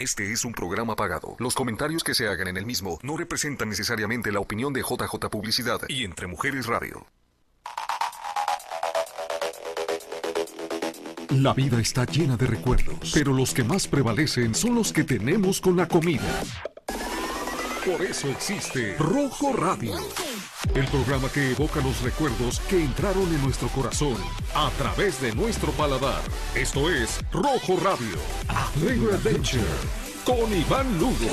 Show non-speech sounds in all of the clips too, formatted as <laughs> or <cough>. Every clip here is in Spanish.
Este es un programa pagado. Los comentarios que se hagan en el mismo no representan necesariamente la opinión de JJ Publicidad y Entre Mujeres Radio. La vida está llena de recuerdos, pero los que más prevalecen son los que tenemos con la comida. Por eso existe Rojo Radio, el programa que evoca los recuerdos que entraron en nuestro corazón a través de nuestro paladar. Esto es Rojo Radio, A Flavor Adventure, con Iván Lugo.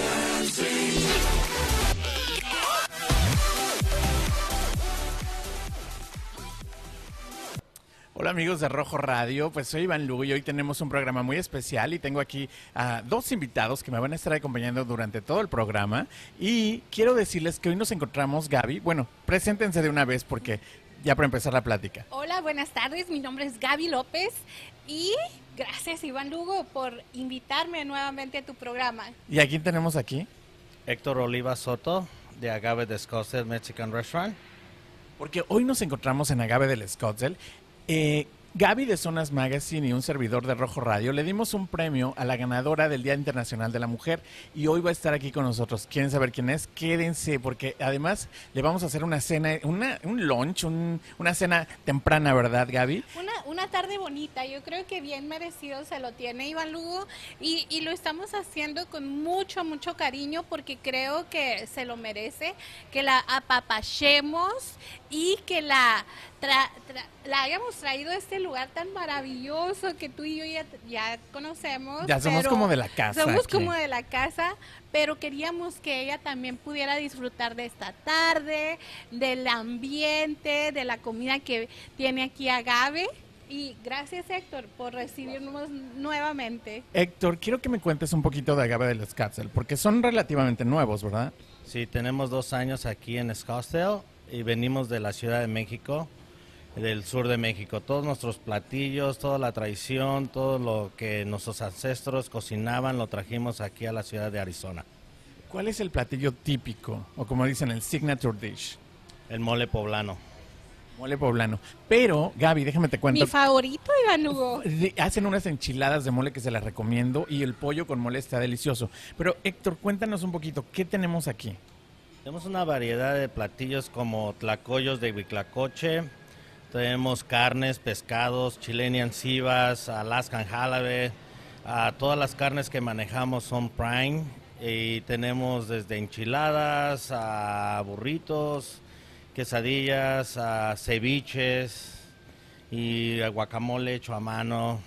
Hola amigos de Rojo Radio, pues soy Iván Lugo y hoy tenemos un programa muy especial y tengo aquí a dos invitados que me van a estar acompañando durante todo el programa y quiero decirles que hoy nos encontramos Gaby, bueno, preséntense de una vez porque ya para empezar la plática. Hola, buenas tardes, mi nombre es Gaby López y gracias Iván Lugo por invitarme nuevamente a tu programa. ¿Y a quién tenemos aquí? Héctor Oliva Soto de Agave de Scottsdale Mexican Restaurant. Porque hoy nos encontramos en Agave del Scottsdale eh, Gaby de Zonas Magazine y un servidor de Rojo Radio le dimos un premio a la ganadora del Día Internacional de la Mujer y hoy va a estar aquí con nosotros. ¿Quieren saber quién es? Quédense porque además le vamos a hacer una cena, una, un lunch, una cena temprana, ¿verdad Gaby? Una, tarde bonita, yo creo que bien merecido se lo tiene Iván y, y lo estamos haciendo con mucho, mucho cariño porque creo que se lo merece, que la apapachemos y que la, la hayamos traído a este lugar tan maravilloso que tú y yo ya, conocemos. Ya somos como de la casa. Somos como de la casa, pero queríamos que ella también pudiera disfrutar de esta tarde, del ambiente, de la comida que tiene aquí Agave. Y gracias Héctor por recibirnos nuevamente. Héctor, quiero que me cuentes un poquito de Agave del Scottsdale, porque son relativamente nuevos, ¿verdad? Sí, tenemos dos años aquí en Scottsdale y venimos de la Ciudad de México, del sur de México. Todos nuestros platillos, toda la tradición, todo lo que nuestros ancestros cocinaban, lo trajimos aquí a la ciudad de Arizona. ¿Cuál es el platillo típico, o como dicen, el signature dish? El mole poblano. Mole poblano. Pero, Gaby, déjame te cuento. Mi favorito, Iván Hugo. Hacen unas enchiladas de mole que se las recomiendo y el pollo con mole está delicioso. Pero, Héctor, cuéntanos un poquito, ¿qué tenemos aquí? Tenemos una variedad de platillos como tlacoyos de huiclacoche, tenemos carnes, pescados, chilenian sivas, alaskan jalabe, todas las carnes que manejamos son prime. Y tenemos desde enchiladas a burritos, quesadillas, a ceviches y guacamole hecho a mano.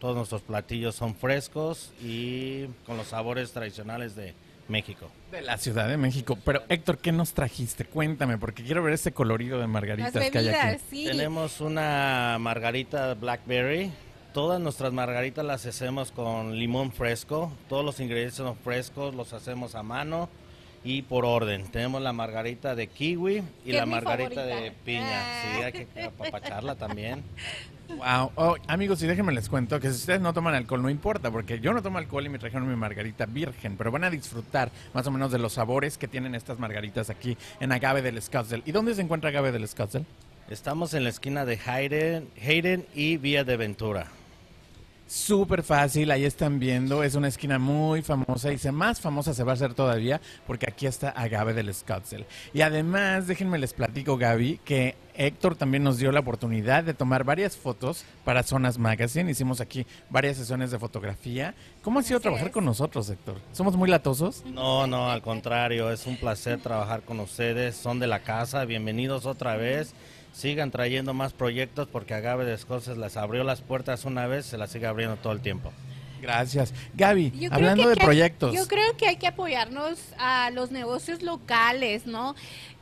Todos nuestros platillos son frescos y con los sabores tradicionales de México. De la Ciudad de México. Pero Héctor, ¿qué nos trajiste? Cuéntame, porque quiero ver ese colorido de margaritas que hay aquí. Tenemos una margarita blackberry. Todas nuestras margaritas las hacemos con limón fresco. Todos los ingredientes son frescos, los hacemos a mano y por orden. Tenemos la margarita de kiwi y la margarita de piña. Sí, hay que apapacharla también. Wow. Oh, amigos, y déjenme les cuento que si ustedes no toman alcohol, no importa, porque yo no tomo alcohol y me trajeron mi margarita virgen, pero van a disfrutar más o menos de los sabores que tienen estas margaritas aquí en Agave del Scottsdale. ¿Y dónde se encuentra Agave del Scottsdale? Estamos en la esquina de Hayden, Hayden y Vía de Ventura. Súper fácil, ahí están viendo, es una esquina muy famosa y más famosa se va a hacer todavía porque aquí está Agave del Scottsdale. Y además, déjenme les platico, Gaby, que Héctor también nos dio la oportunidad de tomar varias fotos para Zonas Magazine. Hicimos aquí varias sesiones de fotografía. ¿Cómo ha sido trabajar con nosotros, Héctor? ¿Somos muy latosos? No, no, al contrario, es un placer trabajar con ustedes. Son de la casa, bienvenidos otra vez sigan trayendo más proyectos porque Agave de Escoces les abrió las puertas una vez, se las sigue abriendo todo el tiempo. Gracias. Gaby, hablando de proyectos. yo creo que hay que apoyarnos a los negocios locales, ¿no?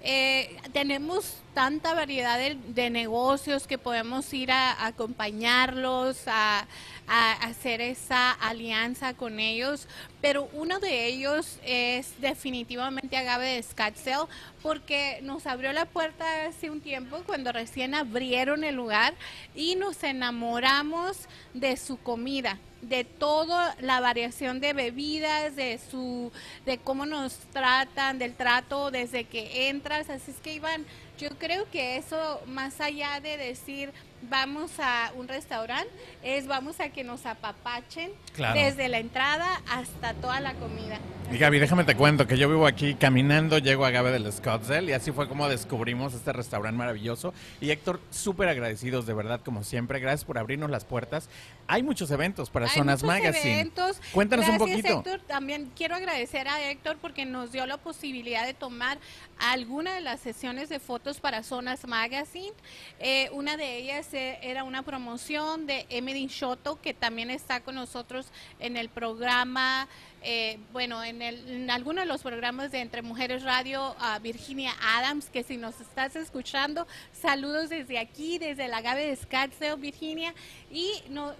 Eh, tenemos tanta variedad de, negocios que podemos ir a, acompañarlos, a, hacer esa alianza con ellos, pero uno de ellos es definitivamente Agave de Scottsdale porque nos abrió la puerta hace un tiempo cuando recién abrieron el lugar y nos enamoramos de su comida de toda la variación de bebidas, de su, de cómo nos tratan, del trato desde que entras. Así es que Iván, yo creo que eso, más allá de decir vamos a un restaurante, es vamos a que nos apapachen Claro. desde la entrada hasta toda la comida. Y Gaby, déjame te cuento que yo vivo aquí caminando, llego a Gabe del Scottsdale y así fue como descubrimos este restaurante maravilloso. Y Héctor, súper agradecidos de verdad, como siempre. Gracias por abrirnos las puertas. Hay muchos eventos para Hay Zonas muchos Magazine. eventos. Cuéntanos un Gracias, poquito. Héctor. También quiero agradecer a Héctor porque nos dio la posibilidad de tomar alguna de las sesiones de fotos para Zonas Magazine. Eh, una de ellas era una promoción de Emily Shoto, que también está con nosotros en el programa. eh, bueno, en, el, en alguno de los programas de Entre Mujeres Radio, Virginia Adams, que si nos estás escuchando, saludos desde aquí, desde la Gabe de Scottsdale, Virginia. Y no,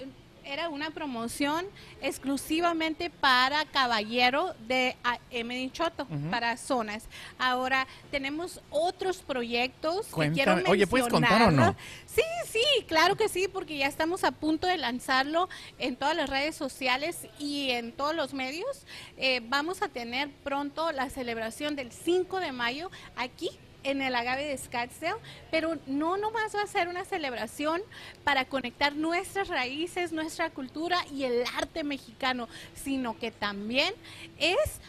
era una promoción exclusivamente para Caballero de ah, Emily Choto, para zonas. Ahora tenemos otros proyectos que quiero Cuéntame. Oye, ¿puedes contar o no? Sí, sí, claro que sí, porque ya estamos a punto de lanzarlo en todas las redes sociales y en todos los medios. Eh, vamos a tener pronto la celebración del 5 de mayo aquí en el agave de Scottsdale, pero no nomás va a ser una celebración para conectar nuestras raíces, nuestra cultura y el arte mexicano, sino que también es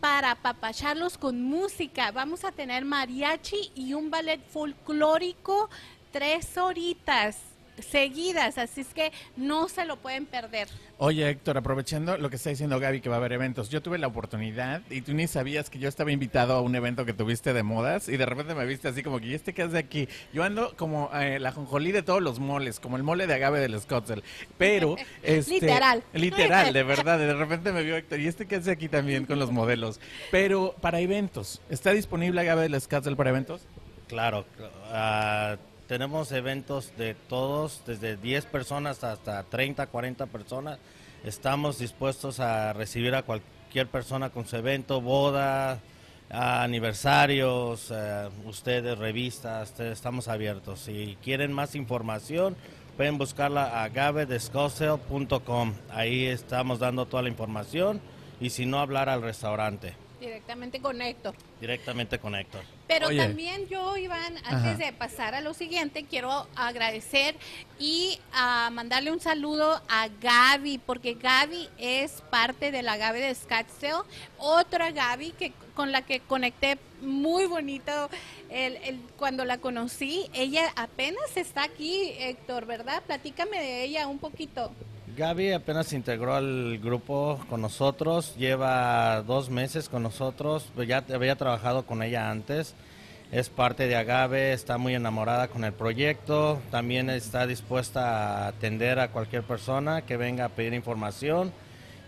para apapacharlos con música. Vamos a tener mariachi y un ballet folclórico tres horitas seguidas, así es que no se lo pueden perder. Oye, Héctor, aprovechando lo que está diciendo Gaby, que va a haber eventos, yo tuve la oportunidad y tú ni sabías que yo estaba invitado a un evento que tuviste de modas y de repente me viste así como que, ¿y este qué hace aquí? Yo ando como eh, la jonjolí de todos los moles, como el mole de agave del Scottsdale, pero... <laughs> Este, Literal. Literal, de <laughs> verdad, de repente me vio Héctor, ¿y este qué hace aquí también con los modelos? Pero para eventos, ¿está disponible agave del Scottsdale para eventos? Claro, ah, tenemos eventos de todos, desde 10 personas hasta 30, 40 personas. Estamos dispuestos a recibir a cualquier persona con su evento, boda, aniversarios, eh, ustedes, revistas, estamos abiertos. Si quieren más información, pueden buscarla a gavedescosel.com. Ahí estamos dando toda la información y si no, hablar al restaurante, Directamente con Héctor. directamente con Héctor. Pero Oye. también yo, Iván, Ajá. antes de pasar a lo siguiente, quiero agradecer y ah, mandarle un saludo a Gaby, porque Gaby es parte de la Gaby de Scottsdale, otra Gaby que con la que conecté muy bonito el, el- cuando la conocí. Ella apenas está aquí, Héctor, ¿verdad? Platícame de ella un poquito. Gaby apenas se integró al grupo con nosotros, lleva dos meses con nosotros, ya había trabajado con ella antes, es parte de Agave, está muy enamorada con el proyecto, también está dispuesta a atender a cualquier persona que venga a pedir información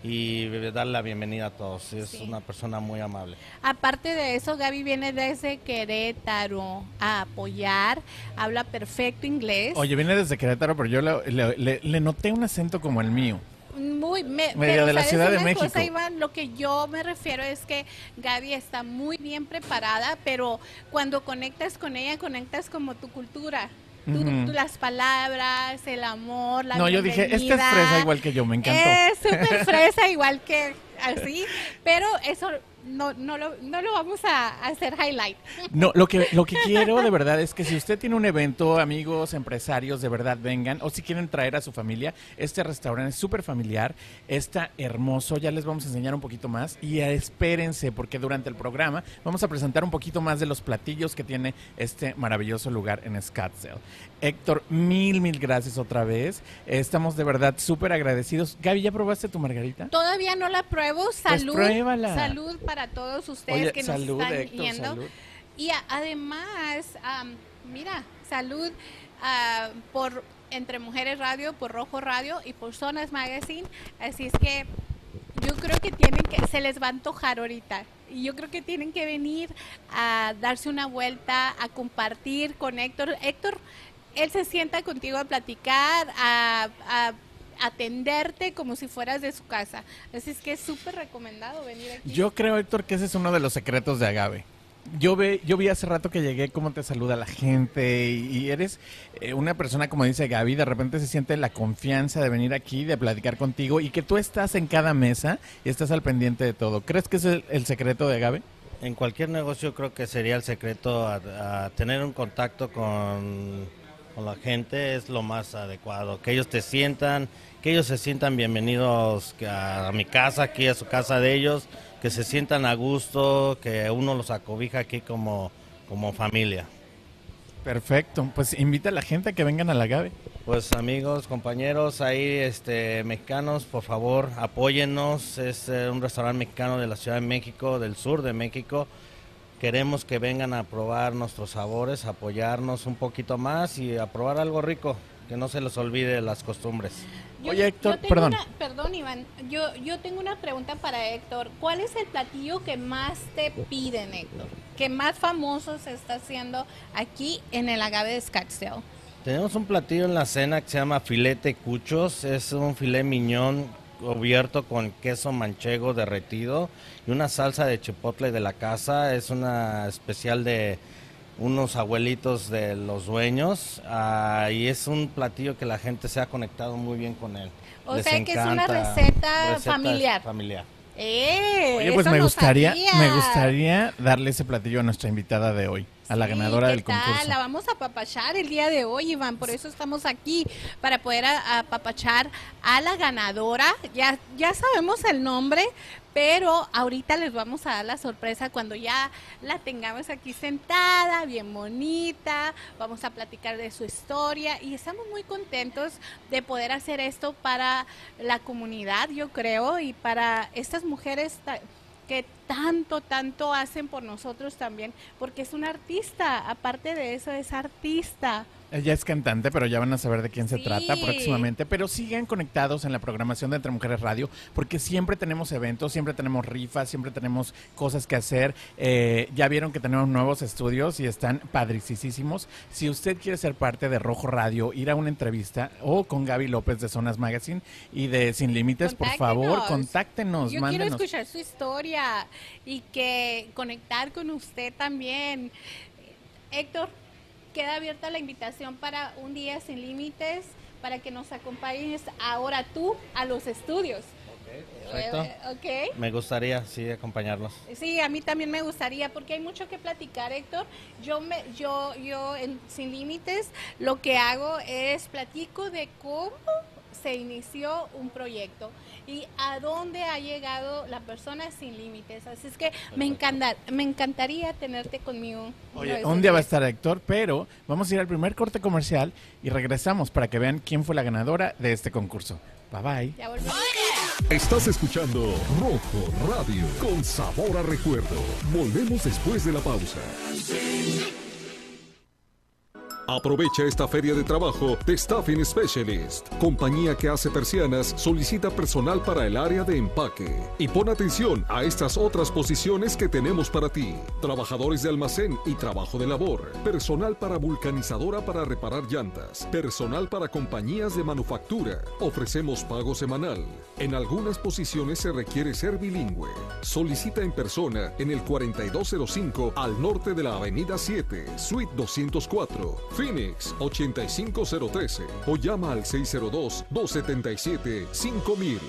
y darle la bienvenida a todos, es Sí. una persona muy amable. Aparte de eso, Gaby viene desde Querétaro a apoyar, habla perfecto inglés. Oye, viene desde Querétaro, pero yo le, le- le- le noté un acento como el mío. Muy, me- pero de la ¿sabes Ciudad de México. cosa, Iván? Lo que yo me refiero es que Gaby está muy bien preparada, pero cuando conectas con ella, conectas como tu cultura. Tú- Ujú. tú las palabras, el amor, la no, yo dije, esta es fresa igual que yo, me encantó. Es súper fresa, igual que así, pero eso no, no, lo, no lo vamos a hacer highlight. No, lo que, lo que quiero de verdad es que si usted tiene un evento, amigos, empresarios, de verdad vengan, o si quieren traer a su familia, este restaurante es súper familiar, está hermoso, ya les vamos a enseñar un poquito más y espérense porque durante el programa vamos a presentar un poquito más de los platillos que tiene este maravilloso lugar en Scottsdale. Héctor, mil, mil gracias otra vez, estamos de verdad súper agradecidos. Gaby, ¿ya probaste tu margarita? Todavía no la pruebo, salud. Pues pruébala. Salud para todos ustedes Oye, que nos salud, están Héctor, viendo. salud. Y a- además, am, mira, salud ah, por Entre Mujeres Radio, por Rojo Radio y por Zonas Magazine. Así es que yo creo que tienen que, se les va a antojar ahorita. Y yo creo que tienen que venir a darse una vuelta, a compartir con Héctor. Héctor, él se sienta contigo a platicar, a, a atenderte como si fueras de su casa. Así es que es súper recomendado venir aquí. Yo creo, Héctor, que ese es uno de los secretos de Agave. Yo, ve, yo vi hace rato que llegué cómo te saluda la gente y, y eres eh, una persona, como dice Gaby, de repente se siente la confianza de venir aquí, de platicar contigo y que tú estás en cada mesa y estás al pendiente de todo. ¿Crees que es el, el secreto de Agave? En cualquier negocio creo que sería el secreto a, a tener un contacto con, con la gente es lo más adecuado. Que ellos te sientan, que ellos se sientan bienvenidos a mi casa, aquí a su casa de ellos, que se sientan a gusto, que uno los acobija aquí como, como familia. Perfecto, pues invita a la gente a que vengan a la Gabe. Pues amigos, compañeros, ahí este, mexicanos, por favor, apóyennos. Es eh, un restaurante mexicano de la Ciudad de México, del sur de México. Queremos que vengan a probar nuestros sabores, apoyarnos un poquito más y a probar algo rico, que no se les olvide las costumbres. Oye, Héctor, perdón. perdón, Iván. Yo, yo tengo una pregunta para Héctor. ¿Cuál es el platillo que más te piden, Héctor? Que más famoso se está haciendo aquí en el agave de Scottsdale. Tenemos un platillo en la cena que se llama filete cuchos. Es un filé miñón cubierto con queso manchego derretido y una salsa de chipotle de la casa. Es una especial de unos abuelitos de los dueños ah, y es un platillo que la gente se ha conectado muy bien con él. O sea que es una receta, familiar. familiar. Eh, Oye, pues me gustaría, me gustaría darle ese platillo a nuestra invitada de hoy a la ganadora del concurso. La vamos a apapachar el día de hoy, Iván. Por eso estamos aquí, para poder apapachar a la ganadora. Ya, ya sabemos el nombre, pero ahorita les vamos a dar la sorpresa cuando ya la tengamos aquí sentada, bien bonita. Vamos a platicar de su historia y estamos muy contentos de poder hacer esto para la comunidad, yo creo, y para estas mujeres que tanto, tanto hacen por nosotros también, porque es un artista, aparte de eso es artista. Ella es cantante, pero ya van a saber de quién se trata próximamente. Pero sigan conectados en la programación de Entre Mujeres Radio, porque siempre tenemos eventos, siempre tenemos rifas, siempre tenemos cosas que hacer. Eh, ya vieron que tenemos nuevos estudios y están padricísimos. Si usted quiere ser parte de Rojo Radio, ir a una entrevista o con Gaby López de Zonas Magazine y de Sin Límites, por favor, contáctenos. Yo quiero escuchar su historia y que conectar con usted también. Héctor, queda abierta la invitación para un día sin límites, para que nos acompañes ahora tú a los estudios. Perfecto. Eh, me gustaría, sí, acompañarlos. Sí, a mí también me gustaría, porque hay mucho que platicar, Héctor. Yo, me, yo, yo en Sin Límites, lo que hago es platico de cómo se inició un proyecto y a dónde ha llegado la persona sin límites. Así es que me, encanta, me encantaría tenerte conmigo. Oye, un día va a estar Héctor, pero vamos a ir al primer corte comercial y regresamos para que vean quién fue la ganadora de este concurso. Bye bye. Ya Estás escuchando Rojo Radio con sabor a recuerdo. Volvemos después de la pausa. Aprovecha esta feria de trabajo de Staffing Specialist, compañía que hace persianas, solicita personal para el área de empaque. Y pon atención a estas otras posiciones que tenemos para ti. Trabajadores de almacén y trabajo de labor, personal para vulcanizadora para reparar llantas, personal para compañías de manufactura. Ofrecemos pago semanal. En algunas posiciones se requiere ser bilingüe. Solicita en persona en el 4205 al norte de la Avenida 7, Suite 204 Phoenix 85013 o llama al 602-277-5000.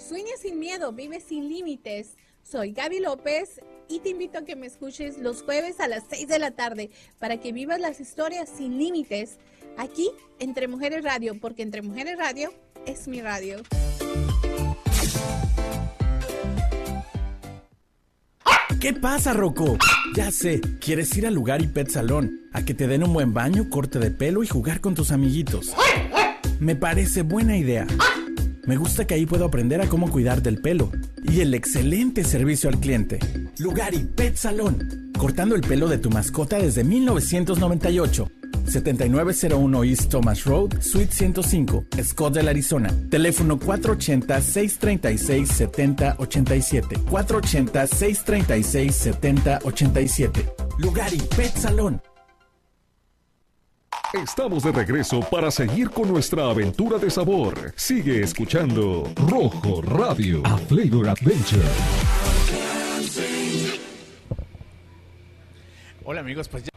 Sueña sin miedo, vive sin límites. Soy Gaby López y te invito a que me escuches los jueves a las 6 de la tarde para que vivas las historias sin límites aquí Entre Mujeres Radio, porque Entre Mujeres Radio es mi radio. ¿Qué pasa, Rocco? Ya sé, quieres ir al lugar y pet salón, a que te den un buen baño, corte de pelo y jugar con tus amiguitos. Me parece buena idea. Me gusta que ahí puedo aprender a cómo cuidar del pelo y el excelente servicio al cliente. Lugar y Pet Salón, cortando el pelo de tu mascota desde 1998 7901 East Thomas Road, Suite 105, Scottsdale, Arizona. Teléfono 480-636-7087. 480-636-7087. Lugar y Pet Salón. Estamos de regreso para seguir con nuestra aventura de sabor. Sigue escuchando Rojo Radio, a Flavor Adventure. Hola amigos, pues ya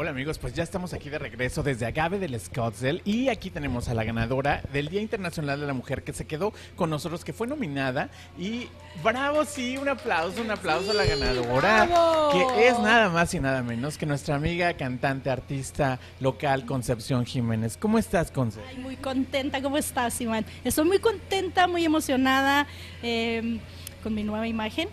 Hola amigos, pues ya estamos aquí de regreso desde Agave del Scottsdale y aquí tenemos a la ganadora del Día Internacional de la Mujer que se quedó con nosotros, que fue nominada y bravo, sí, un aplauso, un aplauso a la ganadora, bravo. que es nada más y nada menos que nuestra amiga cantante, artista local Concepción Jiménez. ¿Cómo estás, Conce? Ay, muy contenta, ¿cómo estás, Iván? Estoy muy contenta, muy emocionada eh, con mi nueva imagen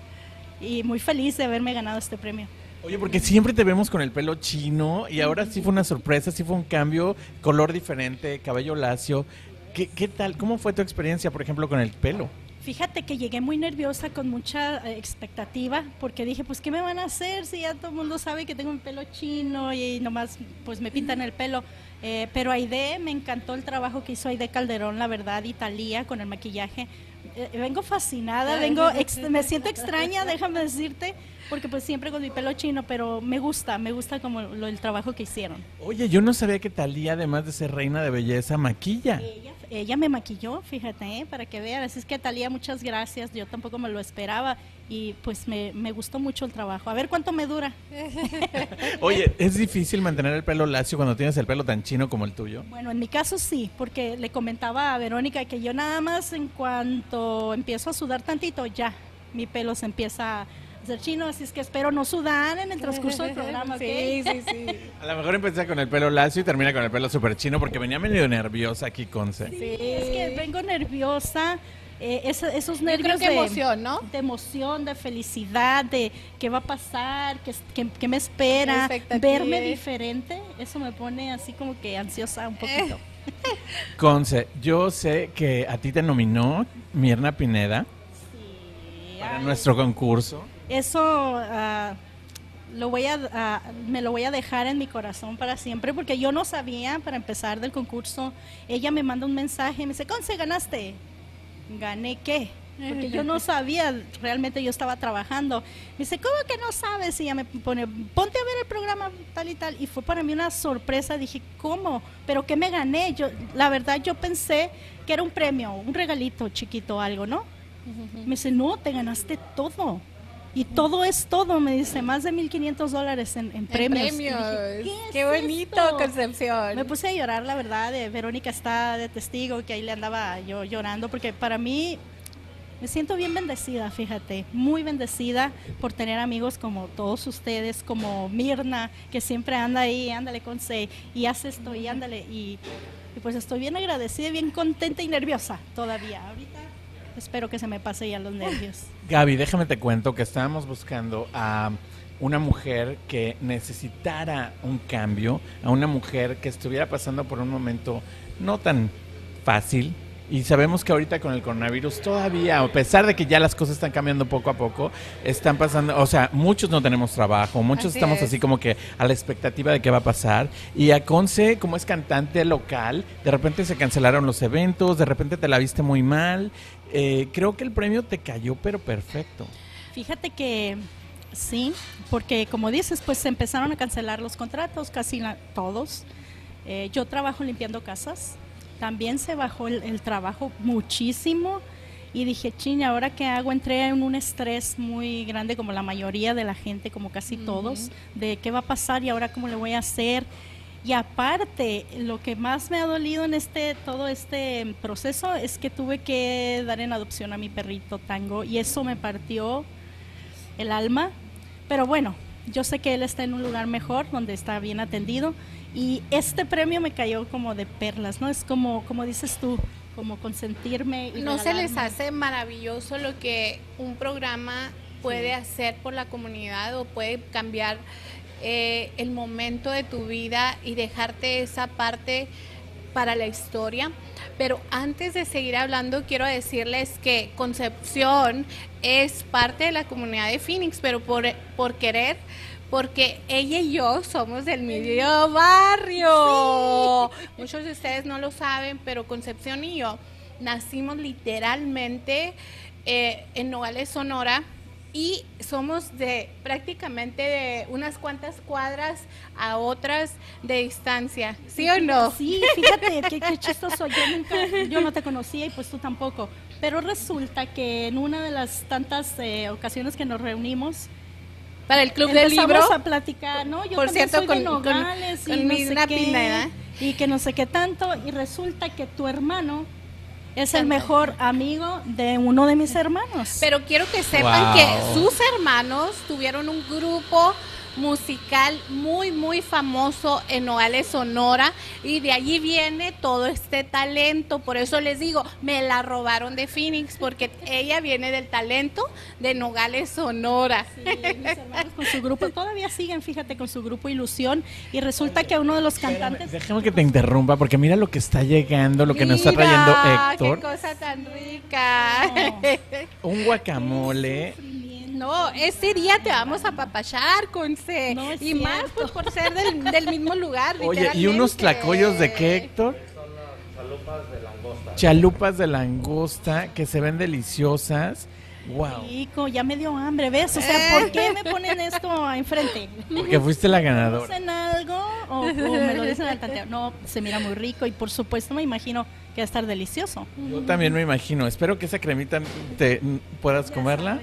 y muy feliz de haberme ganado este premio. Oye, porque siempre te vemos con el pelo chino y ahora sí fue una sorpresa, sí fue un cambio, color diferente, cabello lacio. ¿Qué, qué tal? ¿Cómo fue tu experiencia, por ejemplo, con el pelo? Fíjate que llegué muy nerviosa con mucha eh, expectativa porque dije, pues, ¿qué me van a hacer si ya todo el mundo sabe que tengo un pelo chino y nomás pues me pintan el pelo? Eh, pero Aide, me encantó el trabajo que hizo Aide Calderón, la verdad, y Talía con el maquillaje. Eh, vengo fascinada, vengo, ex- me siento extraña, déjame decirte, porque pues siempre con mi pelo chino, pero me gusta, me gusta como lo, el trabajo que hicieron. Oye, yo no sabía que Talía, además de ser reina de belleza, maquilla. Ella, ella me maquilló, fíjate, ¿eh? para que vean. Así es que Talía, muchas gracias. Yo tampoco me lo esperaba y pues me, me gustó mucho el trabajo. A ver cuánto me dura. <laughs> Oye, ¿es difícil mantener el pelo lacio cuando tienes el pelo tan chino como el tuyo? Bueno, en mi caso sí, porque le comentaba a Verónica que yo nada más en cuanto empiezo a sudar tantito, ya, mi pelo se empieza a hacer chino, así es que espero no sudar en el transcurso del programa. Sí, sí, sí. A lo mejor empieza con el pelo lacio y termina con el pelo súper chino porque venía medio nerviosa aquí, Conce. Sí, es que vengo nerviosa, eh, eso- esos Yo creo nervios que de emoción, ¿no? de emoción, de felicidad, de qué va a pasar, qué, qué- qué me espera, verme diferente, eso me pone así como que ansiosa un poquito. <laughs> Conce, yo sé que a ti te nominó Mirna Pineda Sí, para ay, nuestro concurso. Eso ah, lo voy a, ah, me lo voy a dejar en mi corazón para siempre porque yo no sabía para empezar del concurso. Ella me manda un mensaje, me dice, Conce, ganaste. ¿Gané qué? Porque yo no <laughs> sabía, realmente yo estaba trabajando. Me dice, ¿cómo que no sabes? Y ella me pone, ponte a ver el programa tal y tal. Y fue para mí una sorpresa. Dije, ¿cómo? ¿Pero qué me gané? Yo, la verdad, yo pensé que era un premio, un regalito chiquito, algo, ¿no? Me dice, no, te ganaste todo. Y todo es todo, me dice, más de 1.500 dólares en, en premios. Dije, Premios. ¿qué bonito, esto? Concepción. Me puse a llorar, la verdad. eh, Verónica está de testigo que ahí le andaba yo llorando, porque para mí me siento bien bendecida, fíjate, muy bendecida por tener amigos como todos ustedes, como Mirna, que siempre anda ahí, ándale con C, y hace esto, y ándale, y, y pues estoy bien agradecida, bien contenta y nerviosa todavía. Ahorita espero que se me pase ya los nervios. <laughs> Gaby, déjame te cuento que estábamos buscando a una mujer que necesitara un cambio, a una mujer que estuviera pasando por un momento no tan fácil. Y sabemos que ahorita con el coronavirus todavía, a pesar de que ya las cosas están cambiando poco a poco, están pasando, o sea, muchos no tenemos trabajo, muchos Así estamos es. así como que a la expectativa de qué va a pasar. Y a Conce, como es cantante local, de repente se cancelaron los eventos, de repente te la viste muy mal. Eh, creo que el premio te cayó, pero perfecto. Fíjate que sí, porque como dices, pues se empezaron a cancelar los contratos, casi la- todos. Eh, yo trabajo limpiando casas, también se bajó el, el trabajo muchísimo y dije, ching, ¿ahora qué hago? Entré en un estrés muy grande como la mayoría de la gente, como casi todos, de qué va a pasar y ahora cómo le voy a hacer. Y aparte, lo que más me ha dolido en este todo este proceso es que tuve que dar en adopción a mi perrito Tango y eso me partió el alma. Pero bueno, yo sé que él está en un lugar mejor, donde está bien atendido. Y este premio me cayó como de perlas, ¿no? Es como, como dices tú, como consentirme. Y ¿No se les hace maravilloso lo que un programa puede hacer por la comunidad o puede cambiar eh, el momento de tu vida y dejarte esa parte para la historia? Pero antes de seguir hablando, quiero decirles que Concepción es parte de la comunidad de Phoenix, pero por, por querer, porque ella y yo somos del mismo barrio. Muchos de ustedes no lo saben, pero Concepción y yo nacimos literalmente eh, en Nogales, Sonora. Y somos de prácticamente de unas cuantas cuadras a otras de distancia, ¿sí o no? Sí, fíjate, qué, qué chistoso. Yo, nunca, yo no te conocía y pues tú tampoco. Pero resulta que en una de las tantas eh, ocasiones que nos reunimos, Para el club del libro. Empezamos a platicar, ¿no? Yo Por cierto, soy de con- con- Nogales y con no Mirna sé qué, Pineda. Y que no sé qué tanto, y resulta que tu hermano es el mejor amigo de uno de mis hermanos. Pero quiero que sepan Wow. que sus hermanos tuvieron un grupo musical muy, muy famoso en Nogales, Sonora, y de allí viene todo este talento. Por eso les digo, me la robaron de Phoenix, porque ella viene del talento de Nogales, Sonora. Sí, mis hermanos con su grupo todavía siguen, fíjate, con su grupo Ilusión y resulta que uno de los cantantes Déjame que te interrumpa porque mira lo que está llegando, lo que nos está trayendo Héctor. ¡Qué cosa tan rica! <laughs> Un guacamole. No, ese día te vamos a papachar, Conce. No y más cierto. pues, por ser del, del mismo lugar. <laughs> Oye, ¿y unos tlacoyos de qué, Héctor? Chalupas de langosta que se ven deliciosas. Wow. Rico, ya me dio hambre, ¿ves? O sea, ¿por qué me ponen esto enfrente? <laughs> Porque fuiste la ganadora. ¿Hacen algo o, o me lo dicen al tanteo? No, se mira muy rico y por supuesto me imagino que va a estar delicioso. Yo también me imagino. Espero que esa cremita te puedas comerla.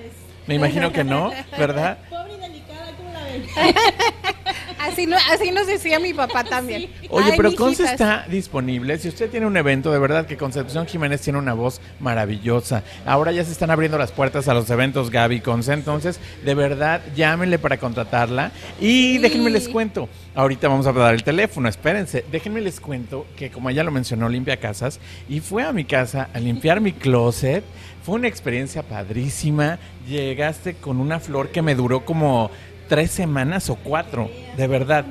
Me imagino que no, ¿verdad? Pobre y delicada, ¿cómo la ven? <laughs> Así, no, así nos decía mi papá también. Oye, Ay, pero Conce está disponible. Si usted tiene un evento, de verdad que Concepción Jiménez tiene una voz maravillosa. Ahora ya se están abriendo las puertas a los eventos Gaby Conce. Entonces, de verdad, llámenle para contratarla. Y Sí. déjenme les cuento. Ahorita vamos a dar el teléfono, espérense. Déjenme les cuento que, como ella lo mencionó, limpia casas. Y fue a mi casa a limpiar mi closet. Fue una experiencia padrísima. Llegaste con una flor que me duró como tres semanas o cuatro. De verdad.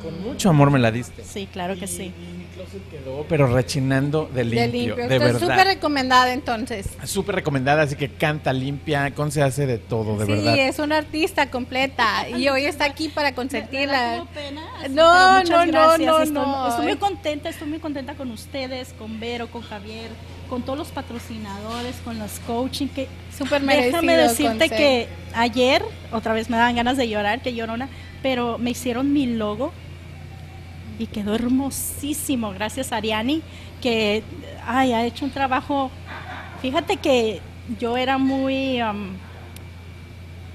Con mucho amor me la diste. Sí, claro que sí. Y mi closet quedó, pero rechinando de limpio, De limpio. de Está súper verdad. recomendada entonces. Súper recomendada, así que canta, limpia, con se hace de todo, de sí, verdad. es una artista completa y hoy está aquí para ¿Me da consentirla. como pena? Sí, No, no, no, no, estoy, no. estoy muy contenta, estoy muy contenta con ustedes, con Vero, con Javier, con todos los patrocinadores, con los coaching que merecido. Déjame decirte que ayer, otra vez me daban ganas de llorar, que llorona, pero me hicieron mi logo y quedó hermosísimo, gracias a Ariani, que ay, ha hecho un trabajo. Fíjate que yo era muy.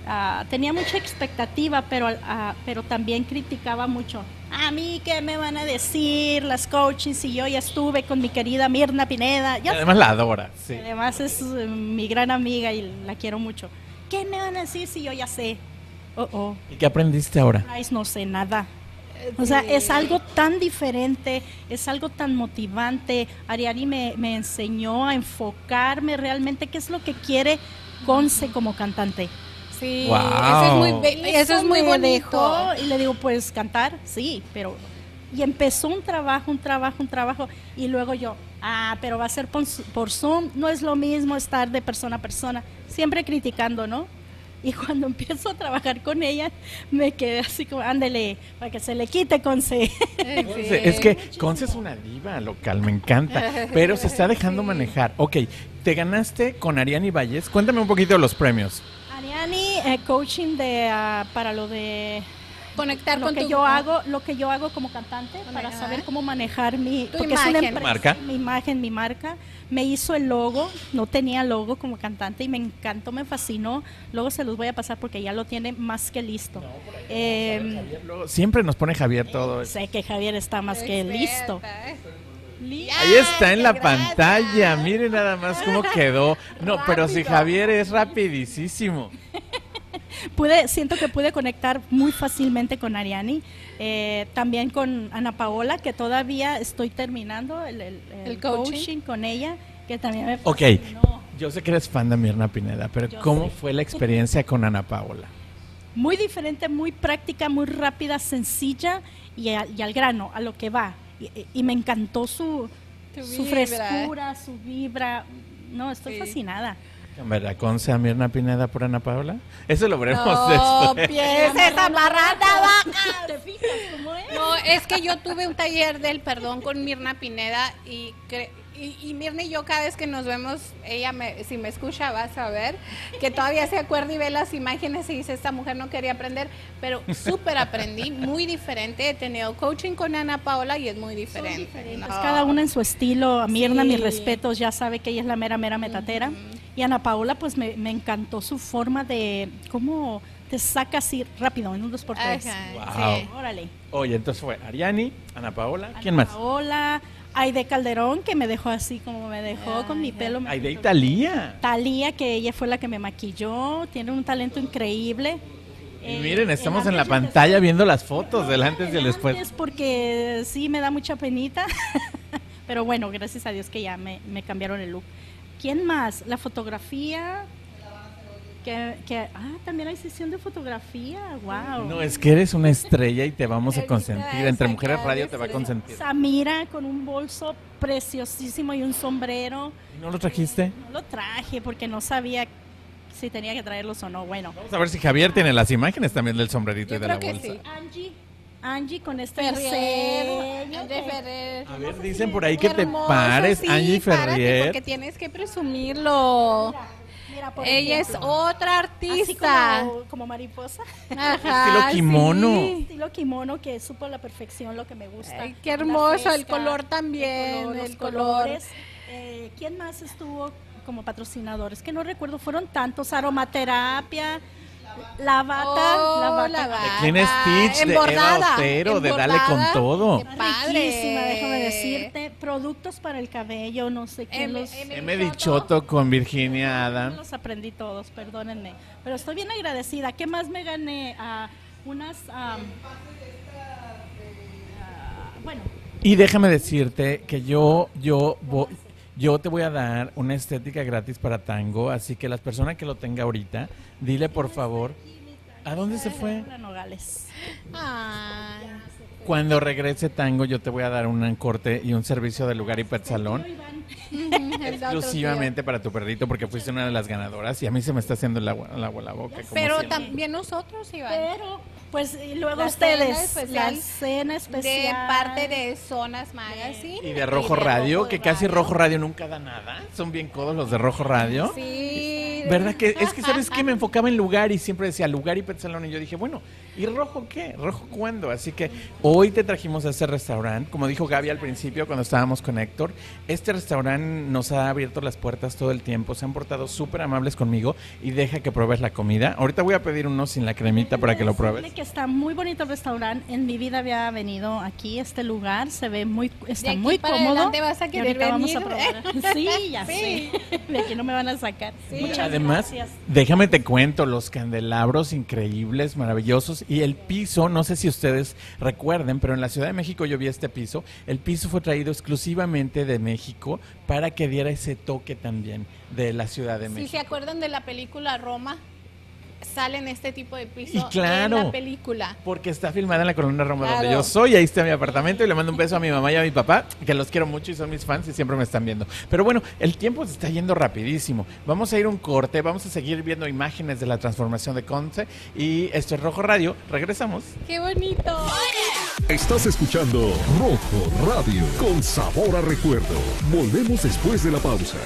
ah, tenía mucha expectativa, pero, ah, pero también criticaba mucho. A mí, ¿qué me van a decir las coaches si yo ya estuve con mi querida Mirna Pineda? Ya Además la adora, sí. Además es eh, mi gran amiga y la quiero mucho. ¿Qué me van a decir si yo ya sé? Oh, oh, ¿Y qué aprendiste ahora? No sé nada. O sea, es algo tan diferente, es algo tan motivante. Ariani me, me enseñó a enfocarme realmente qué es lo que quiere Conce como cantante. Sí, Wow. eso es muy, be- eso es muy me bonito. dejó, y le digo, pues cantar, sí, pero... Y empezó un trabajo, un trabajo, un trabajo. Y luego yo, ah, pero va a ser por, por Zoom. No es lo mismo estar de persona a persona. Siempre criticando, ¿no? Y <laughs> cuando empiezo a trabajar con ella, me quedé así como, ándele, para que se le quite, Conce. Conce, Es que Conce es una diva local, me encanta, pero se está dejando <laughs> manejar. Ok, te ganaste con Ariani Valles. Cuéntame un poquito de los premios. Ariani, eh, coaching de, ah, para lo de Conectar lo con que tu yo hago, lo que yo hago como cantante para saber cómo manejar mi Tu porque es una imagen. empresa, Marca. mi imagen, mi marca. Me hizo el logo, no tenía logo como cantante y me encantó, me fascinó. Luego se los voy a pasar porque ya lo tiene más que listo. Eh, Luego, Siempre nos pone Javier todo eso. sé que Javier está más que listo. Ahí está en la gracias. pantalla, miren nada más cómo quedó. No, pero si. Javier es rapidísimo. Pude, siento que pude conectar muy fácilmente con Ariani, eh, también con Ana Paola, que todavía estoy terminando el, el- el El coaching. coaching con ella, que también me Ok, fascinó. yo sé que eres fan de Mirna Pineda, pero Yo ¿cómo sé. fue la experiencia con Ana Paola? muy diferente, muy práctica, muy rápida, sencilla y, a- y al grano, a lo que va. Y, y me encantó su, su frescura, su vibra. No, estoy Sí. fascinada. ¿Verdad? ¿Conce a Mirna Pineda por Ana Paola? Eso lo veremos No, después. pienses amarrada vaca. ¿Te fijas cómo es? No, es que yo tuve un taller del perdón con Mirna Pineda y, cre- y, y Mirna y yo cada vez que nos vemos, ella me, si me escucha vas a ver que todavía se acuerda y ve las imágenes y dice, esta mujer no quería aprender, pero súper aprendí, muy diferente. He tenido coaching con Ana Paola y es muy diferente. No. Pues cada una en su estilo. A Mirna, Sí. mis respetos, ya sabe que ella es la mera, mera metatera. Y Ana Paola, pues me, me encantó su forma de cómo te saca así rápido, en un 2x3. Wow. sí. Órale. Oye, entonces fue Ariani, Ana Paola, ¿quién más? Hola, Aide Calderón, que me dejó así como me dejó, con mi pelo. me Aide quitó- Italia. Talía, que ella fue la que me maquilló, tiene un talento increíble. Y Eh, miren, estamos en la y pantalla después. viendo las fotos del antes y el después. antes porque sí me da mucha penita, <laughs> pero bueno, gracias a Dios que ya me, me cambiaron el look. ¿Quién más? La fotografía. Que, que- ah, también hay sesión de fotografía, wow. No, es que eres una estrella y te vamos a <laughs> consentir. Entre Mujeres Radio te va a consentir. Samira con un bolso preciosísimo y un sombrero. ¿Y ¿No lo trajiste? No lo traje porque no sabía si tenía que traerlos o no. Bueno, Vamos a ver si Javier tiene las imágenes también del sombrerito Yo y de la creo que bolsa. sí. Angie, Angie con este de que- Ferrer. A ver, dicen por ahí que te Hermoso, pares, sí, Angie Ferrier. porque tienes que presumirlo. Mira, por Ella es ejemplo, otra así artista. como, como mariposa. Ajá, Estilo kimono. sí. Estilo kimono que supo a la perfección lo que me gusta. Ay, qué hermoso, el color también, los el color. colores. Eh, ¿Quién más estuvo como patrocinadores? Que no recuerdo, fueron tantos. Aromaterapia, la bata, Oh, la bata. la bata. De Clean Stitch, de Eva Embordada, Otero, de Dale con embordada. todo. Qué padre. Riquísima, déjame decirte. Productos para el cabello, no sé quién M- los... M-. Dichoto con Virginia No Adam. los aprendí todos, perdónenme. Pero estoy bien agradecida. ¿Qué más me gané? Ah, unas... am, ah, bueno, Y déjame decirte que yo, yo, vo- yo te voy a dar una estética gratis para tango, así que las personas que lo tenga ahorita, dile por favor, ¿a dónde se fue? Nogales. Cuando regrese tango, yo te voy a dar un corte y un servicio de lugar y pet salón. <laughs> Exclusivamente para tu perrito, porque fuiste una de las ganadoras y a mí se me está haciendo el agua, el agua a la boca. Pero siempre. también nosotros, Iván. Pero, pues, y luego La ustedes, la cena De especial. parte de Zonas Magazine. Y de Rojo de Radio, Rojo que casi. Rojo Radio nunca da nada. Son bien codos los de Rojo Radio. Sí. ¿Verdad que es que sabes que me enfocaba en lugar y siempre decía lugar y pet salón y yo dije, bueno, ¿y rojo qué? ¿Rojo cuándo? Así que hoy te trajimos a este restaurante, como dijo Gaby al principio cuando estábamos con Héctor, este restaurante nos ha abierto las puertas todo el tiempo, se han portado súper amables conmigo y deja que pruebes la comida. Ahorita voy a pedir uno sin la cremita para que lo pruebes. que está muy bonito el restaurante. En mi vida había venido aquí, este lugar. Se ve muy, está aquí muy para cómodo. adelante vas a querer ahorita vamos a venir. probar. <laughs> Sí, ya Sí. sé. De aquí no me van a sacar. Muchas Además, gracias. déjame te cuento, los candelabros increíbles, maravillosos y el piso, no sé si ustedes recuerden, pero en la Ciudad de México yo vi este piso. El piso fue traído exclusivamente de México para que diera ese toque también de la Ciudad de Si México. se acuerdan de la película Roma, salen este tipo de piso Y claro. en la película. Porque está filmada en la Colonia Roma donde yo soy, ahí está mi apartamento y le mando un beso a mi mamá y a mi papá, que los quiero mucho y son mis fans y siempre me están viendo. Pero bueno, el tiempo se está yendo rapidísimo. Vamos a ir a un corte, vamos a seguir viendo imágenes de la transformación de Conce y esto es Rojo Radio. Regresamos. ¡Qué bonito! Estás escuchando Rojo Radio con sabor a recuerdo. Volvemos después de la pausa.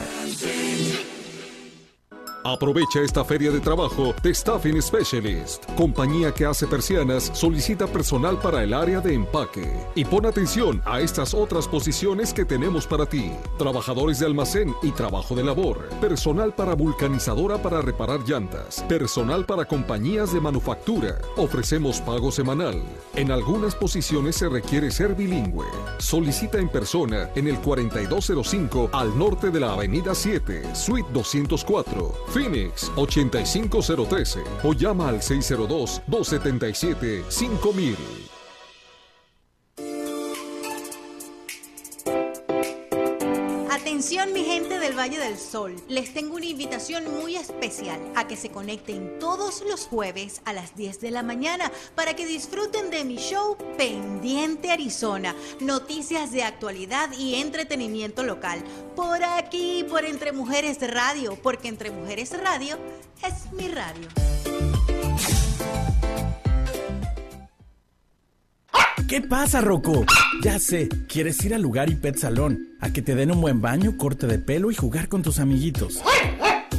Aprovecha esta feria de trabajo de Staffing Specialist, compañía que hace persianas, solicita personal para el área de empaque. Y pon atención a estas otras posiciones que tenemos para ti. Trabajadores de almacén y trabajo de labor, personal para vulcanizadora para reparar llantas, personal para compañías de manufactura. Ofrecemos pago semanal. En algunas posiciones se requiere ser bilingüe. Solicita en persona en el 4205 al norte de la Avenida 7, Suite 204, Phoenix 85013 o llama al 602-277-5000. Atención mi gente del Valle del Sol, les tengo una invitación muy especial a que se conecten todos los jueves a las 10 de la mañana para que disfruten de mi show Pendiente Arizona, noticias de actualidad y entretenimiento local, por aquí, por Entre Mujeres Radio, porque Entre Mujeres Radio es mi radio. ¿Qué pasa, Rocco? Ya sé, quieres ir al lugar y pet salón, a que te den un buen baño, corte de pelo y jugar con tus amiguitos.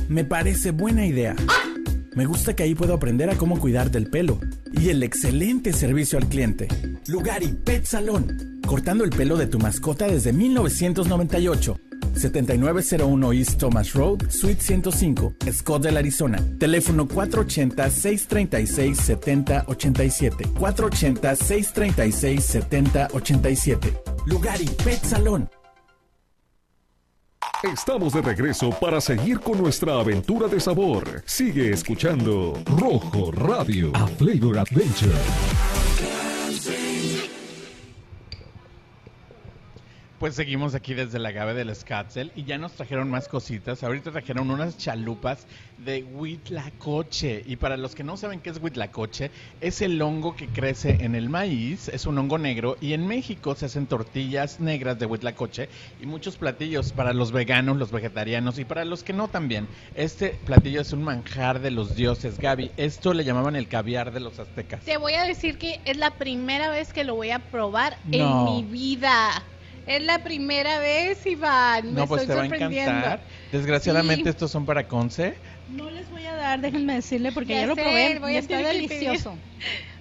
Me parece buena idea. Me gusta que ahí puedo aprender a cómo cuidar del pelo y el excelente servicio al cliente. Lugar y Pet Salón, cortando el pelo de tu mascota desde 1998. 7901 East Thomas Road, Suite 105, Scottsdale, Arizona. Teléfono 480-636-7087. 480-636-7087. Lugar y Pet Salón. Estamos de regreso para seguir con nuestra aventura de sabor. Sigue escuchando Rojo Radio, a Flavor Adventure. Pues seguimos aquí desde la Gabe del Scatzel y ya nos trajeron más cositas. Ahorita trajeron unas chalupas de huitlacoche. Y para los que no saben qué es huitlacoche, es el hongo que crece en el maíz, es un hongo negro. Y en México se hacen tortillas negras de huitlacoche y muchos platillos para los veganos, los vegetarianos y para los que no también. Este platillo es un manjar de los dioses. Gaby, esto le llamaban el caviar de los aztecas. Te voy a decir que es la primera vez que lo voy a probar en mi vida. Es la primera vez, Iván. Me No, pues te estoy va a sorprendiendo. encantar. Desgraciadamente Sí. estos son para Conce. No les voy a dar, déjenme decirle, porque Ya ya, lo probé voy y a está delicioso. <laughs>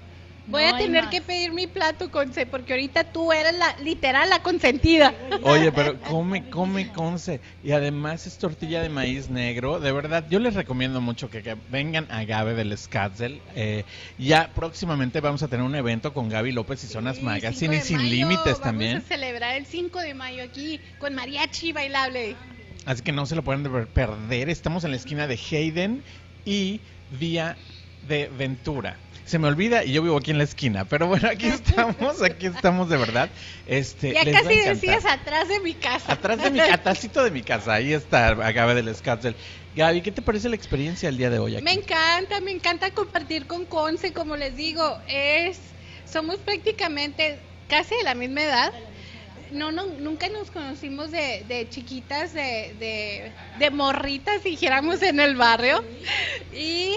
Voy No a tener más. que pedir mi plato, Conce, porque ahorita tú eres la literal la consentida. Oye, pero come, come Conce. Y además es tortilla de maíz negro. De verdad, yo les recomiendo mucho que, que vengan a Gabe del Scatzel. Eh, ya próximamente vamos a tener un evento con Gaby López y Zonas Sí, Magazine y 5 de sin mayo, límites también. Vamos a celebrar el 5 de mayo aquí con mariachi bailable. Así que no se lo pueden de- perder. Estamos en la esquina de Hayden y Vía de Ventura. Se me olvida y yo vivo aquí en la esquina, pero bueno, aquí estamos, aquí estamos de verdad. Este, Ya casi decías atrás de mi casa. Atrás de mi atrásito de mi casa, ahí está Agave del Scatzel. Gaby, ¿qué te parece la experiencia el día de hoy aquí? Me encanta, me encanta compartir con Conce, como les digo, es somos prácticamente casi de la misma edad. No, no nunca nos conocimos de, de chiquitas, de, de, de morritas, dijéramos en el barrio. Y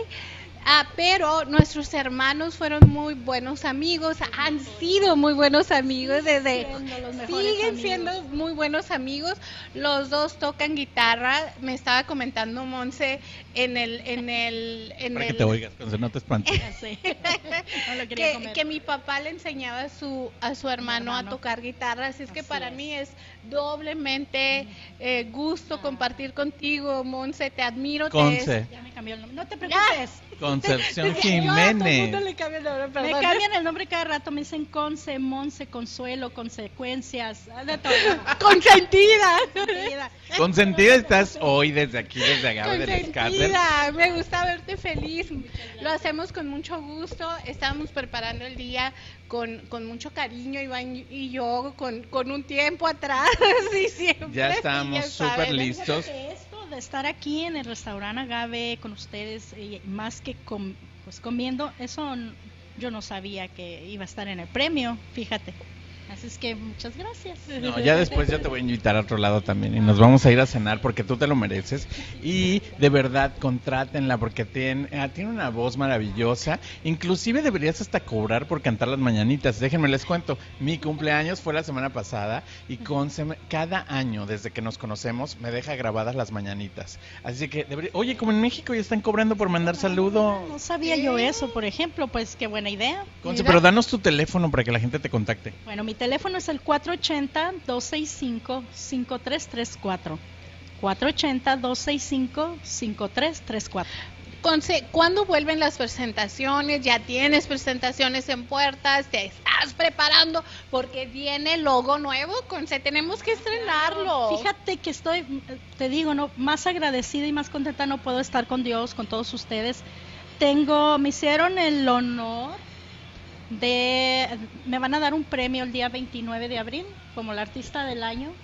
ah, pero nuestros hermanos fueron muy buenos amigos, han sido muy buenos amigos desde Siendo los mejores siguen amigos. siendo muy buenos amigos. Los dos tocan guitarra. Me estaba comentando Monse en el en el en Para que el- te oigas, Conce, no te espantes. <laughs> No lo quería que, que mi papá le enseñaba a su a su hermano, a tocar guitarra, así es que para es. mí es doblemente eh, gusto compartir contigo, Monse, te admiro, te Conce, Ya me cambió el nombre. No te preocupes. Concepción <laughs> Yo a todo el mundo Jiménez. le cambio el nombre, Me cambian el nombre cada rato, me dicen Conce, Monse, Consuelo, Consecuencias, de todo. <laughs> Consentida. Consentida. Consentida estás hoy desde aquí, desde Agave del Scatzel. Consentida, me gusta verte feliz. Lo hacemos con mucho gusto. Estamos preparando el día con, con mucho cariño, Iván y yo, con, con un tiempo atrás. <laughs> y siempre, Ya estamos súper listos. Que Esto de estar aquí en el restaurante Agave con ustedes, eh, más que com- pues comiendo, eso yo no sabía que iba a estar en el premio, fíjate. Así es que muchas gracias. No, ya después ya te voy a invitar a otro lado también y nos vamos a ir a cenar porque tú te lo mereces. Y de verdad, contrátenla porque tiene, ah, tiene una voz maravillosa. Inclusive deberías hasta cobrar por cantar las mañanitas. Déjenme les cuento, mi cumpleaños fue la semana pasada y me- cada año desde que nos conocemos me deja grabadas las mañanitas. Así que, debería- oye, como en México ya están cobrando por mandar saludo. No sabía yo eso, por ejemplo, pues qué buena idea. Conce, pero danos tu teléfono para que la gente te contacte. Bueno, mi teléfono es el 480-265-5334. 480-265-5334. Conce, ¿cuándo vuelven las presentaciones? ¿Ya tienes presentaciones en puertas? ¿Te estás preparando? Porque viene logo nuevo, Conce, tenemos que estrenarlo. Fíjate que estoy, te digo, no, más agradecida y más contenta no puedo estar con Dios, con todos ustedes. Tengo, me hicieron el honor de, me van a dar un premio el día 29 de abril como la artista del año.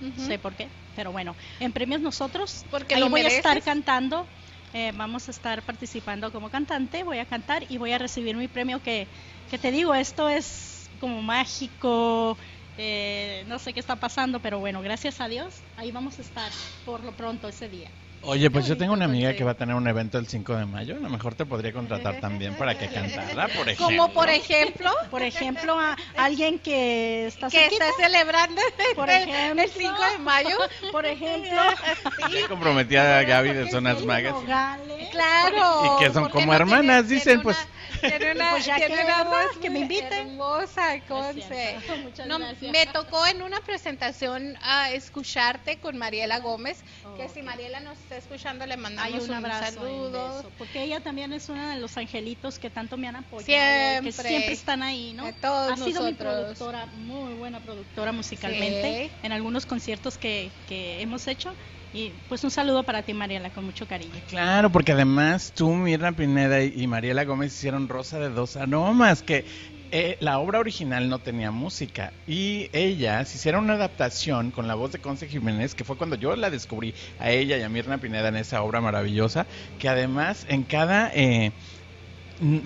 Ujú. No sé por qué, pero bueno, en premios nosotros, Porque ahí lo voy a estar cantando, eh, vamos a estar participando como cantante, voy a cantar y voy a recibir mi premio que, que te digo, esto es como mágico, eh, no sé qué está pasando, pero bueno, gracias a Dios, ahí vamos a estar por lo pronto ese día. Oye, pues yo tengo una amiga Conce. que va a tener un evento el 5 de mayo. A lo mejor te podría contratar también para que cantara, por ejemplo. Como por ejemplo, Por ejemplo, a alguien que está que cerquita, está celebrando por el, ejemplo, el 5 de mayo. por ejemplo, <laughs> Ya comprometí a Gaby de Zonas Magas. Nogales. Claro. Y que son ¿por qué como hermanas, tiene- dicen, tiene pues. una- Tiene una, Pues ya tiene que, voz Que me inviten. Hermosa, Conce. <laughs> No, me tocó en una presentación a escucharte con Mariela Gómez, que Oh, si ok. Mariela nos está escuchando le mandamos un un, abrazo. y saludo. porque ella también es una de los angelitos que tanto me han apoyado. Siempre. Que siempre están ahí, ¿no? De todos ha sido mi productora, muy buena productora musicalmente, Sí. en algunos conciertos que, que hemos hecho. Y pues un saludo para ti, Mariela, con mucho cariño. Claro, porque además tú, Mirna Pineda y Mariela Gómez hicieron Rosa de dos aromas, que eh, la obra original no tenía música y ellas hicieron una adaptación con la voz de Conce Jiménez, que fue cuando yo la descubrí a ella y a Mirna Pineda en esa obra maravillosa, que además en cada... eh,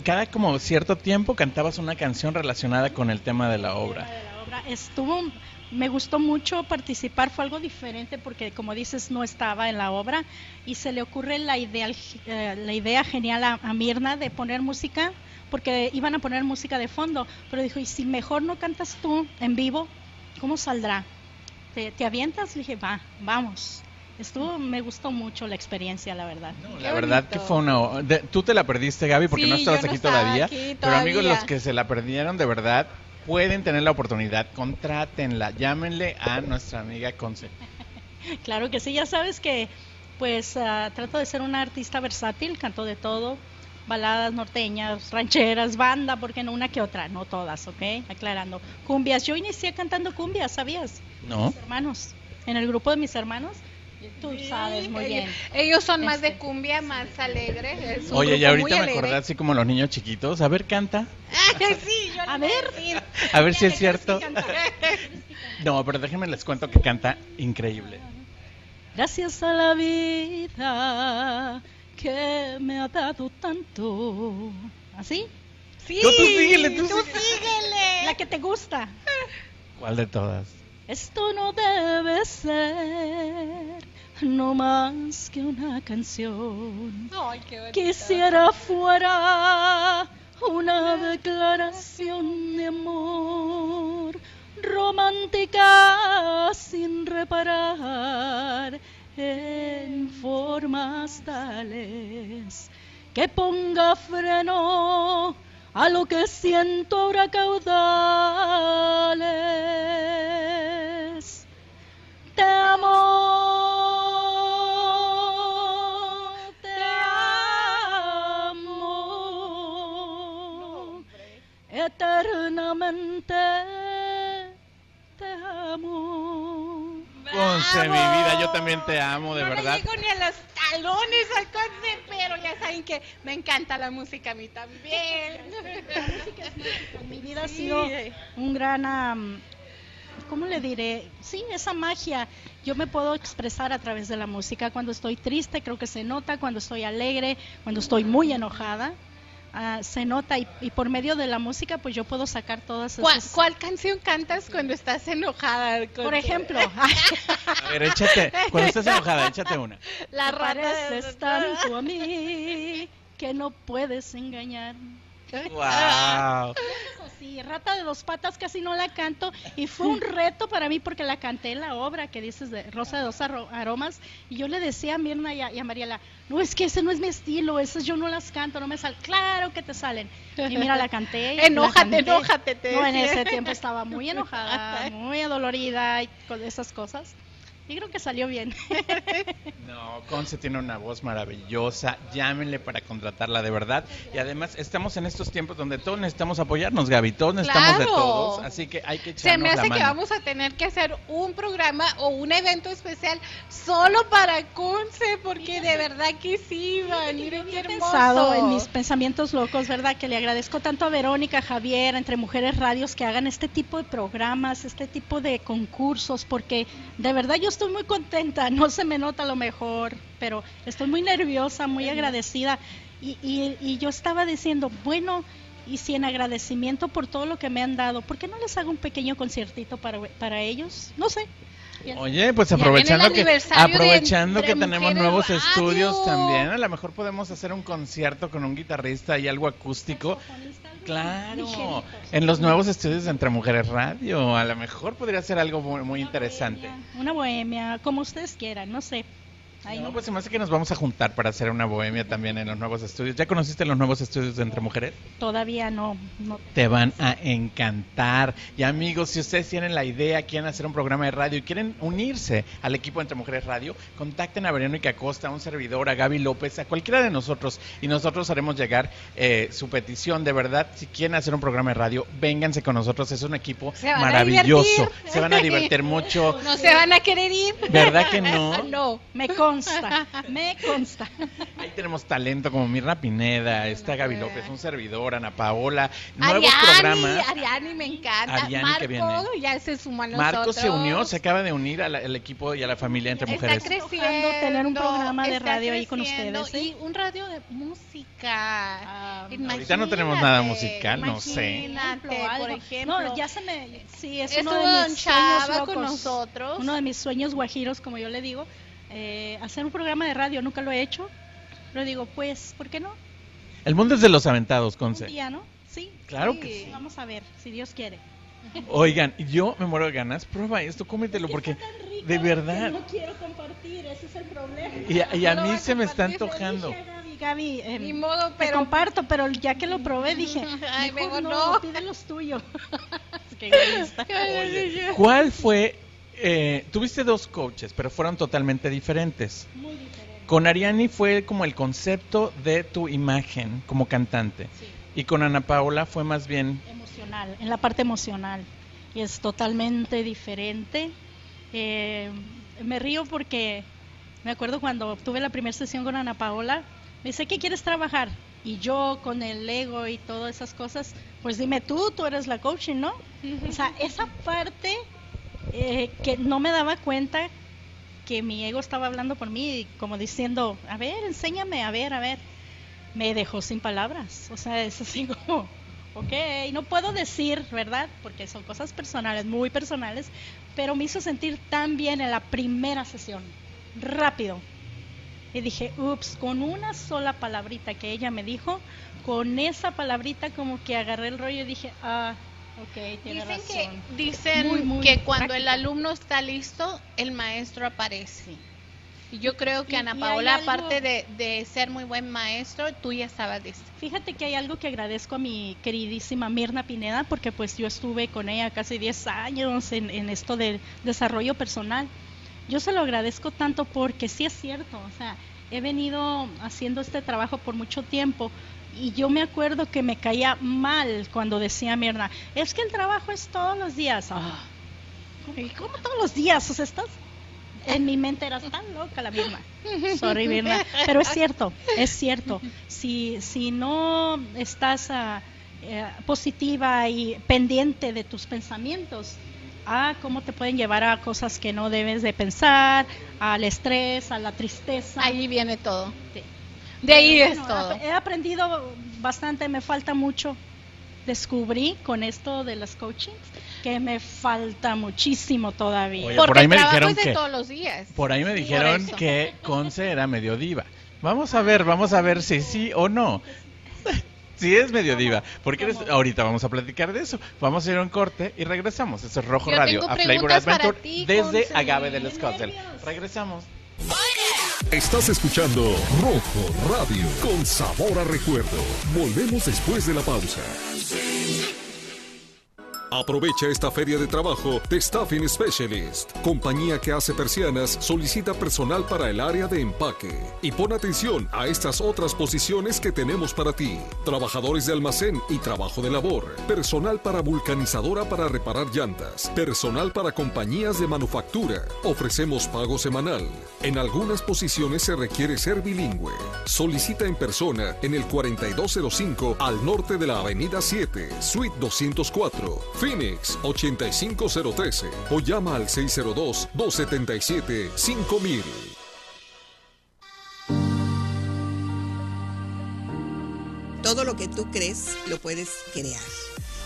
cada como cierto tiempo cantabas una canción relacionada con el tema de la obra. de la obra. Estuvo, me gustó mucho participar, fue algo diferente porque como dices no estaba en la obra y se le ocurre la idea, eh, la idea genial a, a Mirna de poner música porque iban a poner música de fondo, pero dijo, y si mejor no cantas tú en vivo, ¿cómo saldrá? ¿Te, te avientas? Le dije, va, vamos. Estuvo, me gustó mucho la experiencia, la verdad. La verdad que fue una... de- tú te la perdiste, Gaby, porque Sí, no estabas no aquí estaba todavía. aquí Pero amigos, los que se la perdieron, de verdad, pueden tener la oportunidad. Contrátenla, llámenle a nuestra amiga Conce. <laughs> Claro que sí, ya sabes que pues ah, trato de ser una artista versátil, canto de todo, baladas norteñas, rancheras, banda, porque no una que otra, no todas, ¿ok? Aclarando. Cumbias, yo inicié cantando cumbias, ¿sabías? ¿No? Mis hermanos, en el grupo de mis hermanos, tú sabes muy bien. Ellos son más de Este. cumbia, más alegre. es un Oye, y ahorita me alegre. acordé así como los niños chiquitos. A ver, canta. <laughs> Sí, yo A ver. A ver si es ¿qué cierto. <laughs> No, pero déjenme les cuento que canta increíble. Gracias a la vida que me ha dado tanto. ¿Así? Sí, No, tú síguele, tú tú síguele. síguele. La que te gusta. ¿Cuál de todas? Esto no debe ser no más que una canción. Ay, qué. Quisiera fuera una declaración de amor romántica sin reparar en formas tales que ponga freno a lo que siento ahora caudales. Te amo, te amo, eternamente te amo. Conce, mi vida, yo también te amo, de no verdad. le llego ni a los talones al Conce, pero ya saben que me encanta la música a mí también. <laughs> Mi vida ha sido un gran, am, ¿cómo le diré? Sí, esa magia. Yo me puedo expresar a través de la música. Cuando estoy triste, creo que se nota. Cuando estoy alegre, cuando estoy muy enojada, ah, se nota. Y, y por medio de la música, pues yo puedo sacar todas ¿Cuál, esas. cuál canción cantas cuando estás enojada? Conce? Por ejemplo, <laughs> A ver, échate. Cuando estés enojada, échate una. La de- pareces tanto a mí que no puedes engañar. <laughs> ¡Wow! Sí, Rata de dos patas casi no la canto y fue un <laughs> reto para mí porque la canté en la obra que dices de Rosa de dos aromas y yo le decía a Mirna y a, y a Mariela, no es que ese no es mi estilo, esas yo no las canto, no me salen, claro que te salen. Y mira, la canté. y la Enójate, canté. enójate, te No, en ese tiempo estaba muy enojada, <laughs> muy adolorida y con esas cosas. Y creo que salió bien. <laughs> No, Conce tiene una voz maravillosa. Llámenle para contratarla de verdad. Y además, estamos en estos tiempos donde todos necesitamos apoyarnos, Gaby. Todos necesitamos de todos. Así que hay que echarnos Se me la hace que vamos a tener que hacer un programa o un evento especial solo para Conce, porque de verdad que sí, van. Miren qué He hermoso. pensado en mis pensamientos locos, ¿verdad? Que le agradezco tanto a Verónica, a Javier, entre Mujeres Radios, que hagan este tipo de programas, este tipo de concursos, porque de verdad yo estoy muy contenta, no se me nota a lo mejor, pero estoy muy nerviosa, muy agradecida. Y, y- y yo estaba diciendo, bueno, y si en agradecimiento por todo lo que me han dado, ¿por qué no les hago un pequeño conciertito para, para ellos? No sé. Oye, pues aprovechando que aprovechando que tenemos nuevos Radio. estudios también, a lo mejor podemos hacer un concierto con un guitarrista y algo acústico. Claro, en los nuevos estudios de Entre Mujeres Radio, a lo mejor podría ser algo muy, muy interesante. Una bohemia, como ustedes quieran, no sé. No, pues se me hace que nos vamos a juntar para hacer una bohemia también en los nuevos estudios. ¿Ya conociste los nuevos estudios de Entre Mujeres? Todavía no, no. Te van a encantar. Y amigos, si ustedes tienen la idea, quieren hacer un programa de radio y quieren unirse al equipo Entre Mujeres Radio, contacten a Verónica Costa, a un servidor, a Gaby López, a cualquiera de nosotros y nosotros haremos llegar eh, su petición. De verdad, si quieren hacer un programa de radio, vénganse con nosotros. Es un equipo Se maravilloso. Se van a divertir mucho. <laughs> No se van a querer ir. ¿Verdad que <laughs> no? No. Me consta, me consta. Ahí tenemos talento como Mirna Pineda, está Gaby López, un servidor, Ana Paola, nuevos Ariani, programas. Ariani me encanta. Ariani Marco que viene. ya se suma a nosotros. Marco se unió, se acaba de unir al, al equipo y a la familia entre Está mujeres. creciendo. tener un programa de está radio ahí con ustedes, ¿eh? Y un radio de música. ahorita no tenemos nada musical, no sé. Por ejemplo. No, ya se me. Sí, es Estuvo uno de mis sueños con locos. nosotros. Uno de mis sueños guajiros, como yo le digo. Eh, hacer un programa de radio, nunca lo he hecho. Pero digo, pues, ¿por qué no? El mundo es de los aventados, Un Conce. día, ¿no? Sí. Claro que sí. Vamos a ver, si Dios quiere. Oigan, yo me muero de ganas. Prueba esto, cómetelo, porque de verdad. No quiero compartir, ese es el problema. Y a, y a No lo mí se me está antojando. Gaby, Gaby, eh, Ni modo, te pero. comparto, pero ya que lo probé dije, <laughs> Ay, mejor mejor no, no. pide los tuyos. <laughs> Es que <laughs> ¿cuál fue? Eh, tuviste dos coaches, pero fueron totalmente diferentes. Muy. Con Ariani fue como el concepto de tu imagen como cantante. Sí. Y con Ana Paola fue más bien emocional, en la parte emocional. Y es totalmente diferente. Eh, me río porque me acuerdo cuando tuve la primera sesión con Ana Paola, me dice, ¿qué quieres trabajar? Y yo con el ego y todas esas cosas, pues dime tú, tú eres la coaching, ¿no? O sea, esa parte eh, que no me daba cuenta que mi ego estaba hablando por mí, como diciendo, a ver, enséñame, a ver, a ver. Me dejó sin palabras. O sea, es así como, ok, no puedo decir, ¿verdad? Porque son cosas personales, muy personales, pero me hizo sentir tan bien en la primera sesión, rápido. Y dije, ups, con una sola palabrita que ella me dijo, con esa palabrita como que agarré el rollo y dije, ah, ok, tiene Dicen razón. que, dicen Muy, muy que cuando el alumno está listo, el maestro aparece. Y yo creo que Y- Ana Paola, aparte de, de ser muy buen maestro, tú ya estabas lista. Fíjate que hay algo que agradezco a mi queridísima Mirna Pineda, porque pues yo estuve con ella casi 10 años en, en esto de desarrollo personal. Yo se lo agradezco tanto porque sí es cierto, o sea, he venido haciendo este trabajo por mucho tiempo y yo me acuerdo que me caía mal cuando decía Mirna, es que el trabajo es todos los días. Ah, ¿cómo, todos los días? O sea, estás... En mi mente eras tan loca la Mirna. Sorry, Mirna. Pero es cierto, es cierto. Si, si no estás eh, positiva y pendiente de tus pensamientos, ah, cómo te pueden llevar a cosas que no debes de pensar, al estrés, a la tristeza. Ahí viene todo. Sí. De ahí Pero es todo. He aprendido bastante, me falta mucho. Descubrí con esto de las coachings que me falta muchísimo todavía. Oye, Porque por ahí me dijeron es de que- todos los días. Por ahí me dijeron que Conce era medio diva. Vamos a ver, vamos a ver si sí o no. <laughs> Si es medio diva, porque eres- ahorita vamos a platicar de eso. Vamos a ir a un corte y regresamos. Eso es Rojo Yo Radio, a Flavor Adventure ti, desde. Agave del Scottsdale. Regresamos. Estás escuchando Rojo Radio con sabor a recuerdo. Volvemos después de la pausa. Aprovecha esta feria de trabajo de Staffing Specialist. Compañía que hace persianas solicita personal para el área de empaque. Y pon atención a estas otras posiciones que tenemos para ti. Trabajadores de almacén y trabajo de labor. Personal para vulcanizadora para reparar llantas. Personal para compañías de manufactura. Ofrecemos pago semanal. En algunas posiciones se requiere ser bilingüe. Solicita en persona en el 4205 al norte de la Avenida 7, Suite 204, Phoenix 85013 o llama al 602-277-5000. Todo lo que tú crees lo puedes crear.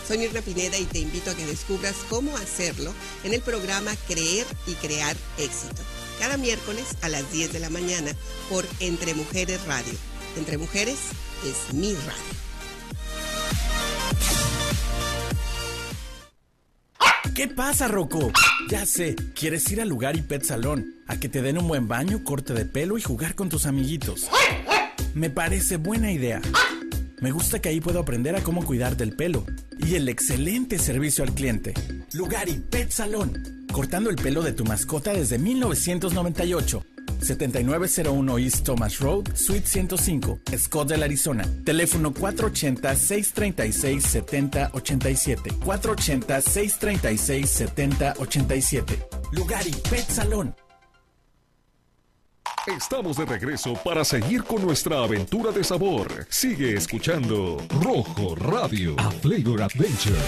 Soy Mirna Pineda y te invito a que descubras cómo hacerlo en el programa Creer y Crear Éxito. Cada miércoles a las 10 de la mañana por Entre Mujeres Radio. Entre Mujeres es mi radio. ¿Qué pasa, Rocco? Ya sé, quieres ir al lugar y pet salón, a que te den un buen baño, corte de pelo y jugar con tus amiguitos. Me parece buena idea. Me gusta que ahí puedo aprender a cómo cuidar del pelo y el excelente servicio al cliente. Lugar y Pet Salón, cortando el pelo de tu mascota desde 1998. 7901 East Thomas Road, Suite 105, Scottsdale, Arizona. Teléfono 480-636-7087. 480-636-7087. Lugar y Pet Salón. Estamos de regreso para seguir con nuestra aventura de sabor. Sigue escuchando Rojo Radio, a Flavor Adventure.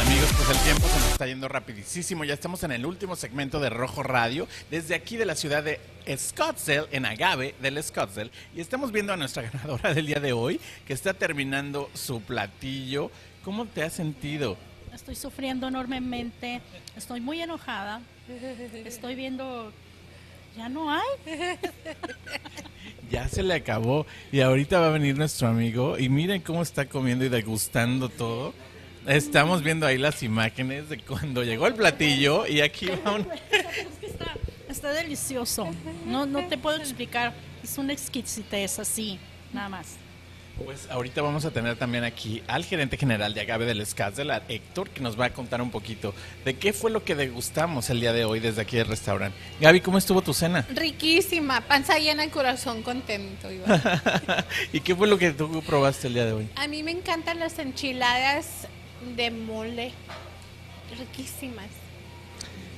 Amigos, pues el tiempo se nos está yendo rapidísimo. Ya estamos en el último segmento de Rojo Radio, desde aquí de la ciudad de Scottsdale, en Agave del Scottsdale. Y estamos viendo a nuestra <laughs> ganadora del día de hoy, que está terminando su platillo. ¿Cómo te has sentido? Estoy sufriendo enormemente, estoy muy enojada, estoy viendo, ya no hay. <laughs> Ya se le acabó. Y ahorita va a venir nuestro amigo. Y miren cómo está comiendo y degustando todo. Estamos viendo ahí las imágenes de cuando llegó el platillo. Y aquí va un... <laughs> Está, está delicioso, no, no te puedo explicar, es una exquisitez así, nada más. Pues ahorita vamos a tener también aquí al gerente general de Agave del a Héctor, que nos va a contar un poquito de qué fue lo que degustamos el día de hoy desde aquí del restaurante. Gaby, ¿cómo estuvo tu cena? Riquísima, panza llena, el corazón contento. Iván. <laughs> ¿Y qué fue lo que tú probaste el día de hoy? A mí me encantan las enchiladas de mole, riquísimas.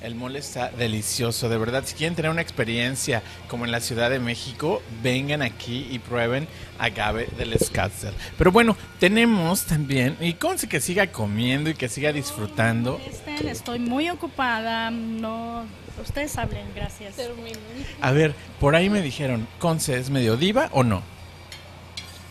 El mole está delicioso, de verdad. Si quieren tener una experiencia como en la Ciudad de México, vengan aquí y prueben agave del Scottsdale. Pero bueno, tenemos también, y conse que siga comiendo y que siga disfrutando. Estén, estoy muy ocupada, no, ustedes hablen, gracias. A ver, por ahí me dijeron, Conce, ¿es medio diva o no?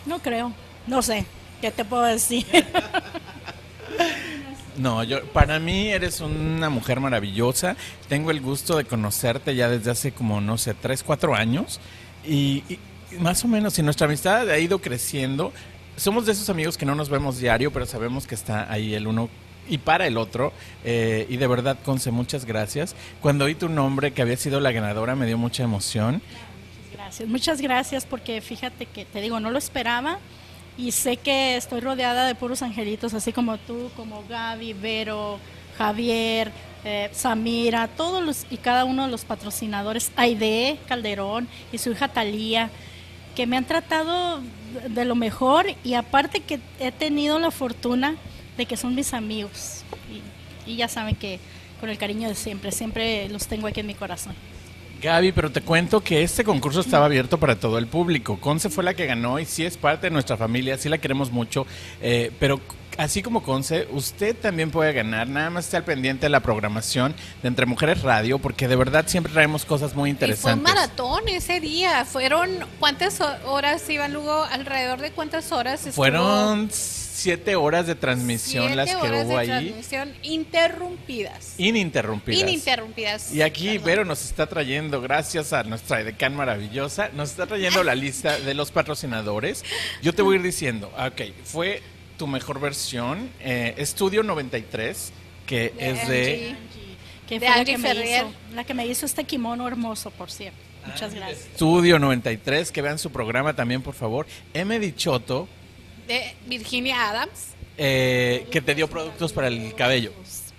No creo, no sé, ¿qué te puedo decir? <laughs> No, yo para mí eres una mujer maravillosa. Tengo el gusto de conocerte ya desde hace como no sé tres, cuatro años y, y más o menos si nuestra amistad ha ido creciendo. Somos de esos amigos que no nos vemos diario, pero sabemos que está ahí el uno y para el otro. eh, y de verdad, Conce, muchas gracias. Cuando oí tu nombre, que había sido la ganadora, me dio mucha emoción. Gracias, muchas gracias porque fíjate que te digo, no lo esperaba y sé que estoy rodeada de puros angelitos, así como tú, como Gaby, Vero, Javier, eh, Samira, todos los y cada uno de los patrocinadores, Aide Calderón y su hija Talía, que me han tratado de lo mejor y aparte que he tenido la fortuna de que son mis amigos y, y ya saben que con el cariño de siempre, siempre los tengo aquí en mi corazón. Gaby, pero te cuento que este concurso estaba abierto para todo el público. Conce fue la que ganó y sí es parte de nuestra familia, sí la queremos mucho, eh, pero así como Conce, usted también puede ganar. Nada más esté al pendiente de la programación de Entre Mujeres Radio, porque de verdad siempre traemos cosas muy Y fue un interesantes. maratón ese día. Fueron, ¿cuántas ho- horas iban Lugo? ¿Alrededor de cuántas horas estuvo? Fueron siete horas de transmisión Siete las que horas hubo de ahí, transmisión interrumpidas. ininterrumpidas. Ininterrumpidas. Y aquí Perdón. Vero nos está trayendo, gracias a nuestra edecán maravillosa, nos está trayendo la lista de los patrocinadores. Yo te voy a ir diciendo, ok, fue tu mejor versión, eh, Estudio 93, que De es de... Que De fue la Angie que, me hizo, la que me hizo este kimono hermoso, por cierto. Muchas gracias. Estudio 93, que vean su programa también, por favor. M. Dichoto, De Virginia Adams. eh, que te dio productos para el cabello.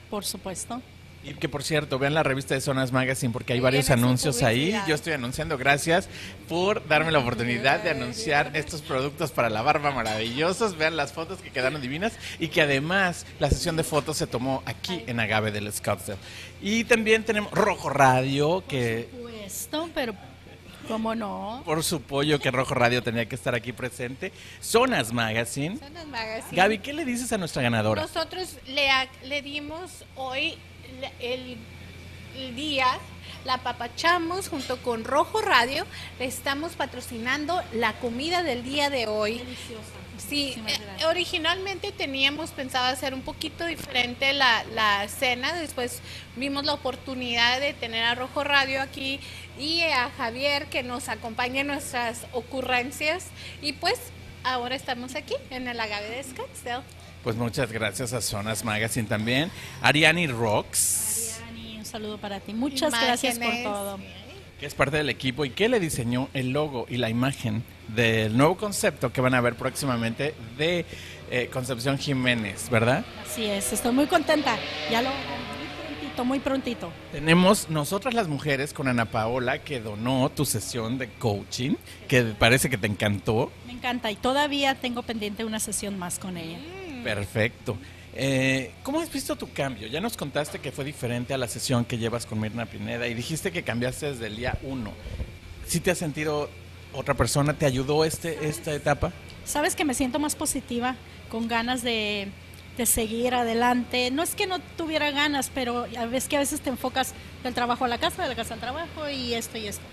Por supuesto. Y que por cierto, vean la revista de Zonas Magazine porque hay varios anuncios ahí. Yo estoy anunciando. Gracias por darme la oportunidad de anunciar estos productos para la barba maravillosos. Vean las fotos que quedaron divinas y que además la sesión de fotos se tomó aquí en Agave del Scottsdale. Y también tenemos Rojo Radio, que Puesto, pero ¿cómo no? por su pollo que Rojo Radio tenía que estar aquí presente. Zonas Magazine. Zonas Magazine. Gaby, ¿qué le dices a nuestra ganadora? Nosotros le, le dimos hoy el, el día, la papachamos junto con Rojo Radio, le estamos patrocinando la comida del día de hoy. Deliciosa. Sí, eh, originalmente teníamos pensado hacer un poquito diferente la, la cena, después vimos la oportunidad de tener a Rojo Radio aquí y a Javier que nos acompañe en nuestras ocurrencias y pues ahora estamos aquí en el agave de Scottsdale. Pues muchas gracias a Zonas Magazine también. Ariani Rocks, Ariani, un saludo para ti. Muchas gracias por todo. Que es parte del equipo y que le diseñó el logo y la imagen del nuevo concepto que van a ver próximamente de eh, Concepción Jiménez, ¿verdad? Así es, estoy muy contenta. Ya lo muy prontito, muy prontito. Tenemos nosotras las mujeres con Ana Paola que donó tu sesión de coaching, que parece que te encantó. Me encanta y todavía tengo pendiente una sesión más con ella. Perfecto. Eh, ¿Cómo has visto tu cambio? Ya nos contaste que fue diferente a la sesión que llevas con Mirna Pineda y dijiste que cambiaste desde el día uno. ¿Sí te has sentido otra persona? ¿Te ayudó este, esta etapa? Sabes que me siento más positiva, con ganas de, de seguir adelante. No es que no tuviera ganas, pero a veces que a veces te enfocas del trabajo a la casa, de la casa al trabajo y esto y esto.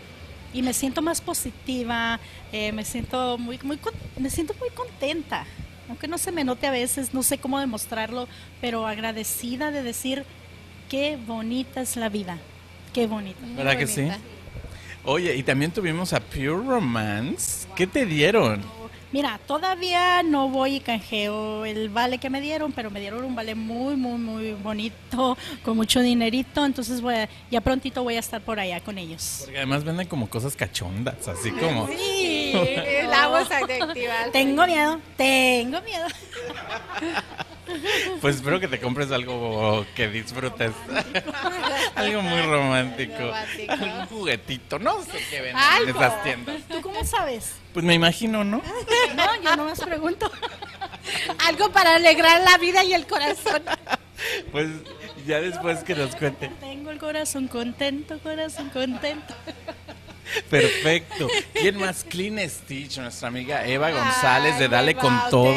Y me siento más positiva, eh, me siento muy, muy, me siento muy contenta. Aunque no se me note a veces, no sé cómo demostrarlo, pero agradecida de decir qué bonita es la vida, qué bonita. ¿Verdad que sí? bonita. Oye, y también tuvimos a Pure Romance. ¿Qué te dieron? Mira, todavía no voy y canjeo el vale que me dieron, pero me dieron un vale muy, muy, muy bonito, con mucho dinerito, entonces voy a- ya prontito voy a estar por allá con ellos. Porque además venden como cosas cachondas, así como... Sí, la. Tengo miedo, tengo miedo. Pues espero que te compres algo que disfrutes. <laughs> algo muy romántico. Romántico. Algún juguetito, no sé qué venden en esas tiendas. ¿Tú cómo sabes? Pues me imagino, ¿no? No, yo no más pregunto. Algo para alegrar la vida y el corazón. Pues ya después que nos cuente. Tengo el corazón contento, corazón contento. Perfecto. ¿Quién más? Clean Stitch, nuestra amiga Eva González de Dale con todo.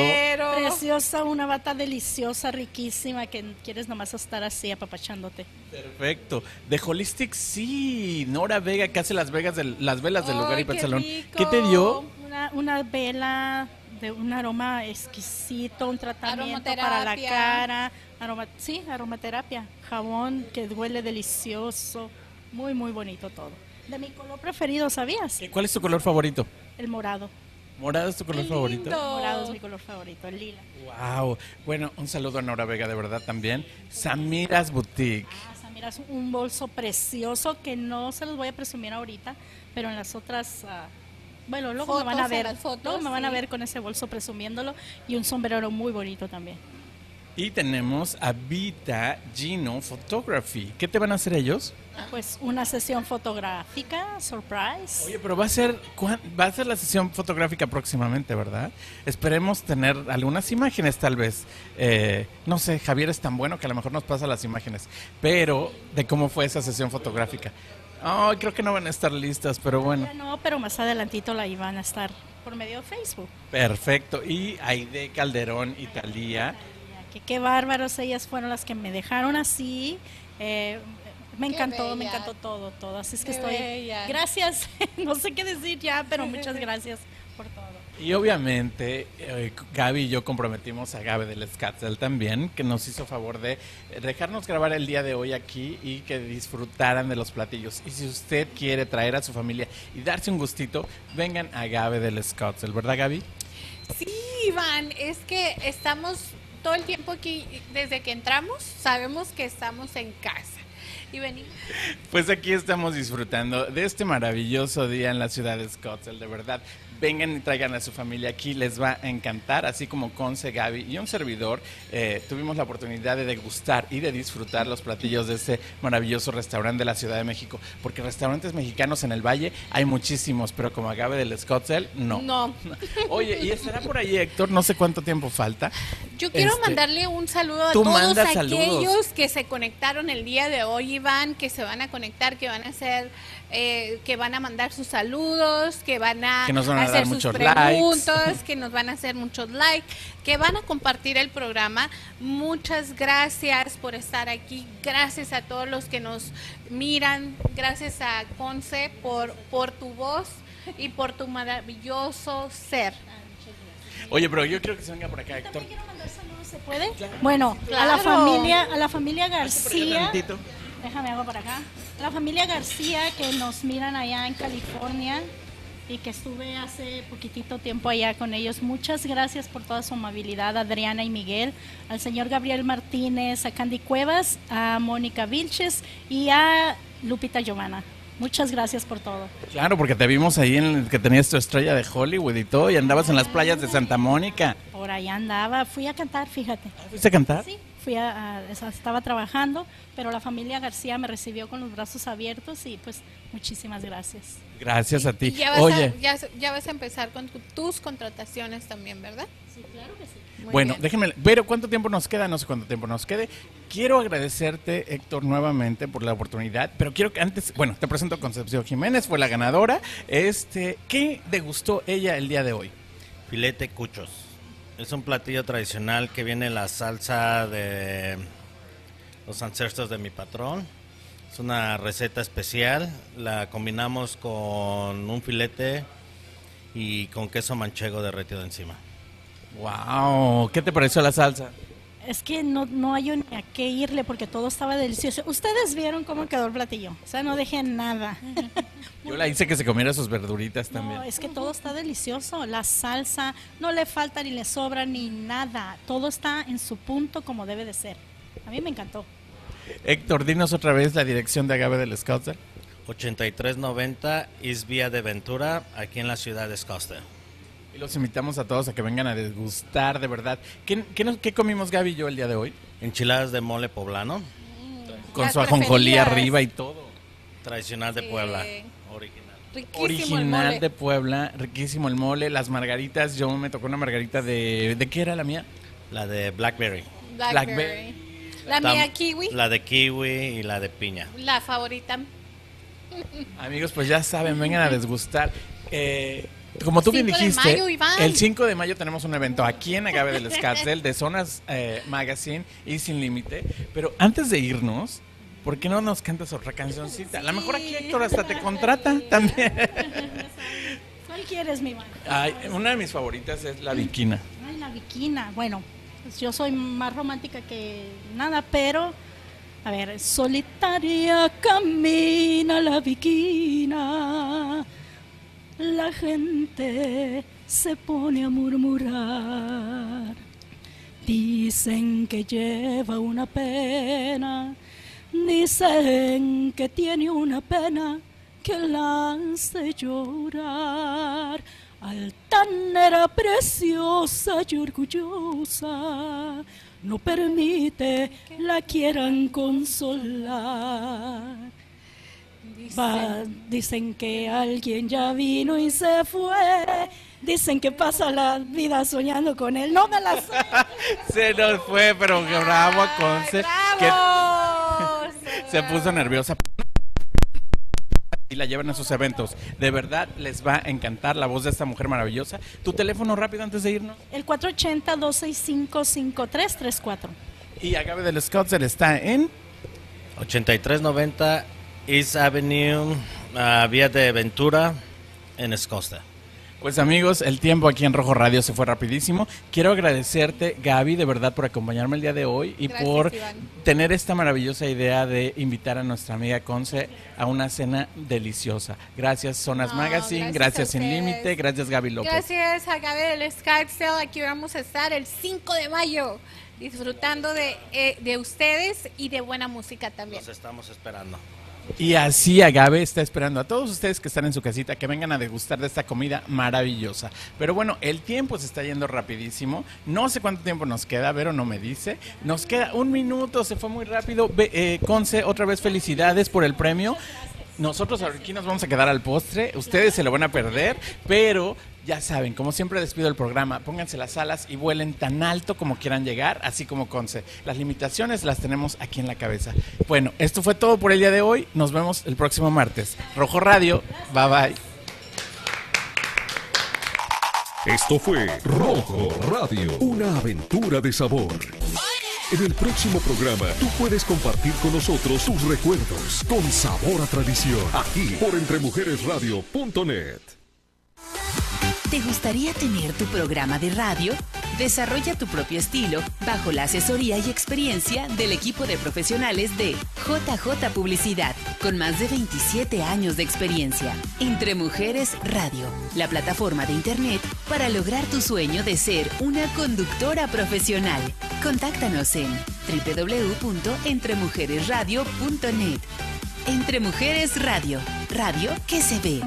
Preciosa, una bata deliciosa, riquísima, que quieres nomás estar así apapachándote. Perfecto. De Holistic, sí. Nora Vega, que hace las, vegas del- las velas del lugar y Pet qué Salón. rico. ¿Qué te dio? Una, una vela de un aroma exquisito, un tratamiento para la cara, aroma, sí, aromaterapia, jabón que huele delicioso, muy muy bonito todo. De mi color preferido, ¿sabías? ¿Cuál es tu color favorito? El morado. ¿Morado es tu color favorito? morado es mi color favorito, el lila. Wow. Bueno, un saludo a Nora Vega, de verdad también. Samiras Boutique. Ah, Samira, es un bolso precioso que no se los voy a presumir ahorita, pero en las otras ah, bueno, luego me van a ver, fotos, luego me van a ver con ese bolso presumiéndolo y un sombrero muy bonito también. Y tenemos a Vita Gino Photography. ¿Qué te van a hacer ellos? Pues una sesión fotográfica, surprise. Oye, pero va a ser va a ser la sesión fotográfica próximamente, ¿verdad? Esperemos tener algunas imágenes, tal vez. Eh, no sé, Javier es tan bueno que a lo mejor nos pasa las imágenes, pero de cómo fue esa sesión fotográfica. Ay, creo que no van a estar listas, pero bueno. No, pero más adelantito la iban a estar por medio de Facebook. Perfecto. Y Aide Calderón y Talía. Que qué bárbaros, ellas fueron las que me dejaron así. eh, me encantó, me encantó todo, todo. Así es que Qué estoy. Gracias, <laughs> no sé qué decir ya, pero muchas <laughs> gracias por todo. Y obviamente eh, Gaby y yo comprometimos a Gaby del Scatzel también, que nos hizo favor de dejarnos grabar el día de hoy aquí y que disfrutaran de los platillos. Y si usted quiere traer a su familia y darse un gustito, vengan a Gaby del Scatzel, ¿verdad Gaby? Sí, Iván, es que estamos todo el tiempo aquí, desde que entramos, sabemos que estamos en casa. Y venimos. Pues aquí estamos disfrutando de este maravilloso día en la ciudad de Scottsdale, de verdad. Vengan y traigan a su familia aquí, les va a encantar, así como Conce, Gaby y un servidor. eh, tuvimos la oportunidad de degustar y de disfrutar los platillos de este maravilloso restaurante de la Ciudad de México, porque restaurantes mexicanos en el Valle hay muchísimos, pero como Gaby del Scottsdale, no. No. <laughs> Oye, y estará por ahí Héctor, no sé cuánto tiempo falta. Yo quiero Este, mandarle un saludo a todos aquellos saludos. que se conectaron el día de hoy, Iván, que se van a conectar, que van a hacer, eh, que van a mandar sus saludos, que van a, Que nos van a hacer dar sus muchos preguntas, que nos van a hacer muchos likes, que van a compartir el programa. Muchas gracias por estar aquí, gracias a todos los que nos miran, gracias a Conce por, por tu voz y por tu maravilloso ser. Oye, pero yo quiero que se venga por acá Héctor. quiero mandar saludos, ¿se puede? Bueno, a la familia, a la familia García. Déjame hago para acá. La familia García que nos miran allá en California. y que estuve hace poquitito tiempo allá con ellos. Muchas gracias por toda su amabilidad, Adriana y Miguel, al señor Gabriel Martínez, a Candy Cuevas, a Mónica Vilches y a Lupita Giovanna. Muchas gracias por todo. Claro, porque te vimos ahí en el que tenías tu estrella de Hollywood y todo, y andabas en las playas de Santa Mónica. Por ahí andaba, fui a cantar, fíjate. ¿Fuiste a cantar? Sí, fui a, estaba trabajando, pero la familia García me recibió con los brazos abiertos y pues muchísimas gracias. Gracias a Y ti. ya vas, Oye, a, ya, ya vas a empezar con tu- tus contrataciones también, ¿verdad? Sí, claro que sí. Muy bueno, bien. déjenme, pero ¿cuánto tiempo nos queda? No sé cuánto tiempo nos quede. Quiero agradecerte, Héctor, nuevamente por la oportunidad, pero quiero que antes, bueno, te presento a Concepción Jiménez, fue la ganadora. Este, ¿qué degustó ella el día de hoy? Filete cuchos. Es un platillo tradicional que viene en la salsa de los ancestros de mi patrón. Es una receta especial. La combinamos con un filete y con queso manchego derretido encima. Wow, ¿qué te pareció la salsa? Es que no, no hay ni a qué irle porque todo estaba delicioso. Ustedes vieron cómo quedó el platillo. O sea, no dejen nada. Yo la hice que se comiera sus verduritas también. No, es que todo está delicioso. La salsa no le falta ni le sobra ni nada. Todo está en su punto como debe de ser. A mí me encantó. Héctor, dinos otra vez la dirección de Agave del Scouser. 8390 East Vía de Ventura, aquí en la ciudad de Scottsdale. Y los invitamos a todos a que vengan a degustar, de verdad. ¿Qué, qué nos- qué comimos Gaby y yo el día de hoy? Enchiladas de mole poblano, Con Las su ajonjolí arriba y todo. tradicional de Sí. Puebla, original. Riquísimo el Original mole. de Puebla, riquísimo el mole, las margaritas. Yo me tocó una margarita de. ¿De qué era la mía? La de blackberry. Blackberry. Blackberry. La Tam- mía kiwi, la, La de kiwi y la de piña. favorita. Amigos, pues ya saben, vengan a <laughs> desgustar. Eh, como tú bien 5 de dijiste, mayo, el 5 de mayo tenemos un evento aquí en Agave del Scottsdale de Zonas eh, Magazine y Sin Límite. Pero antes de irnos, ¿por qué no nos cantas otra cancioncita? A lo mejor aquí Héctor hasta te contrata también. <laughs> ¿Cuál quieres, mi mano? Ay, una de mis favoritas es La Viquina. Ay, la viquina. Bueno, pues yo soy más romántica que nada, pero a ver, solitaria camina la viquina. La gente se pone a murmurar. Dicen que lleva una pena. Dicen que tiene una pena que la hace llorar. Altanera preciosa y orgullosa, no permite la quieran consolar. Va- dicen que alguien ya vino y se fue. Dicen que pasa la vida soñando con él. No me la sé. <laughs> Se nos fue, pero bravo a Conce. <laughs> se puso nerviosa. Y la llevan a sus eventos. De verdad les va a encantar la voz de esta mujer maravillosa. Tu teléfono rápido antes de irnos. El 480-265-5334. Y Agave del Scottsdale está en 8390 East Avenue, ah, Vía de Ventura, en Scottsdale. Pues amigos, el tiempo aquí en Rojo Radio se fue rapidísimo. Quiero agradecerte, Gaby, de verdad, por acompañarme el día de hoy y Gracias, por Iván. tener esta maravillosa idea de invitar a nuestra amiga Conce a una cena deliciosa. Gracias, Zonas No, Magazine, gracias Sin. Límite, gracias, Gaby López. Gracias a Gabriel del Scottsdale. Aquí vamos a estar el 5 de mayo disfrutando de, eh, de ustedes y de buena música también. Los estamos esperando. Y así Agave está esperando a todos ustedes que están en su casita que vengan a degustar de esta comida maravillosa. Pero bueno, el tiempo se está yendo rapidísimo. No sé cuánto tiempo nos queda, Vero no me dice. Nos queda un minuto, se fue muy rápido. Ve- eh, Conce, otra vez felicidades por el premio. Nosotros aquí nos vamos a quedar al postre, ustedes se lo van a perder, pero ya saben, como siempre despido el programa, pónganse las alas y vuelen tan alto como quieran llegar, así como Conce. Las limitaciones las tenemos aquí en la cabeza. Bueno, esto fue todo por el día de hoy, nos vemos el próximo martes. Rojo Radio, bye bye. Esto fue Rojo Radio, una aventura de sabor. En el próximo programa, tú puedes compartir con nosotros tus recuerdos con sabor a tradición, aquí por entremujeresradio.net. ¿Te gustaría tener tu programa de radio? Desarrolla tu propio estilo bajo la asesoría y experiencia del equipo de profesionales de JJ Publicidad, con más de 27 años de experiencia. Entre Mujeres Radio, la plataforma de Internet para lograr tu sueño de ser una conductora profesional. Contáctanos en www.entremujeresradio.net. Entre Mujeres Radio, radio que se ve.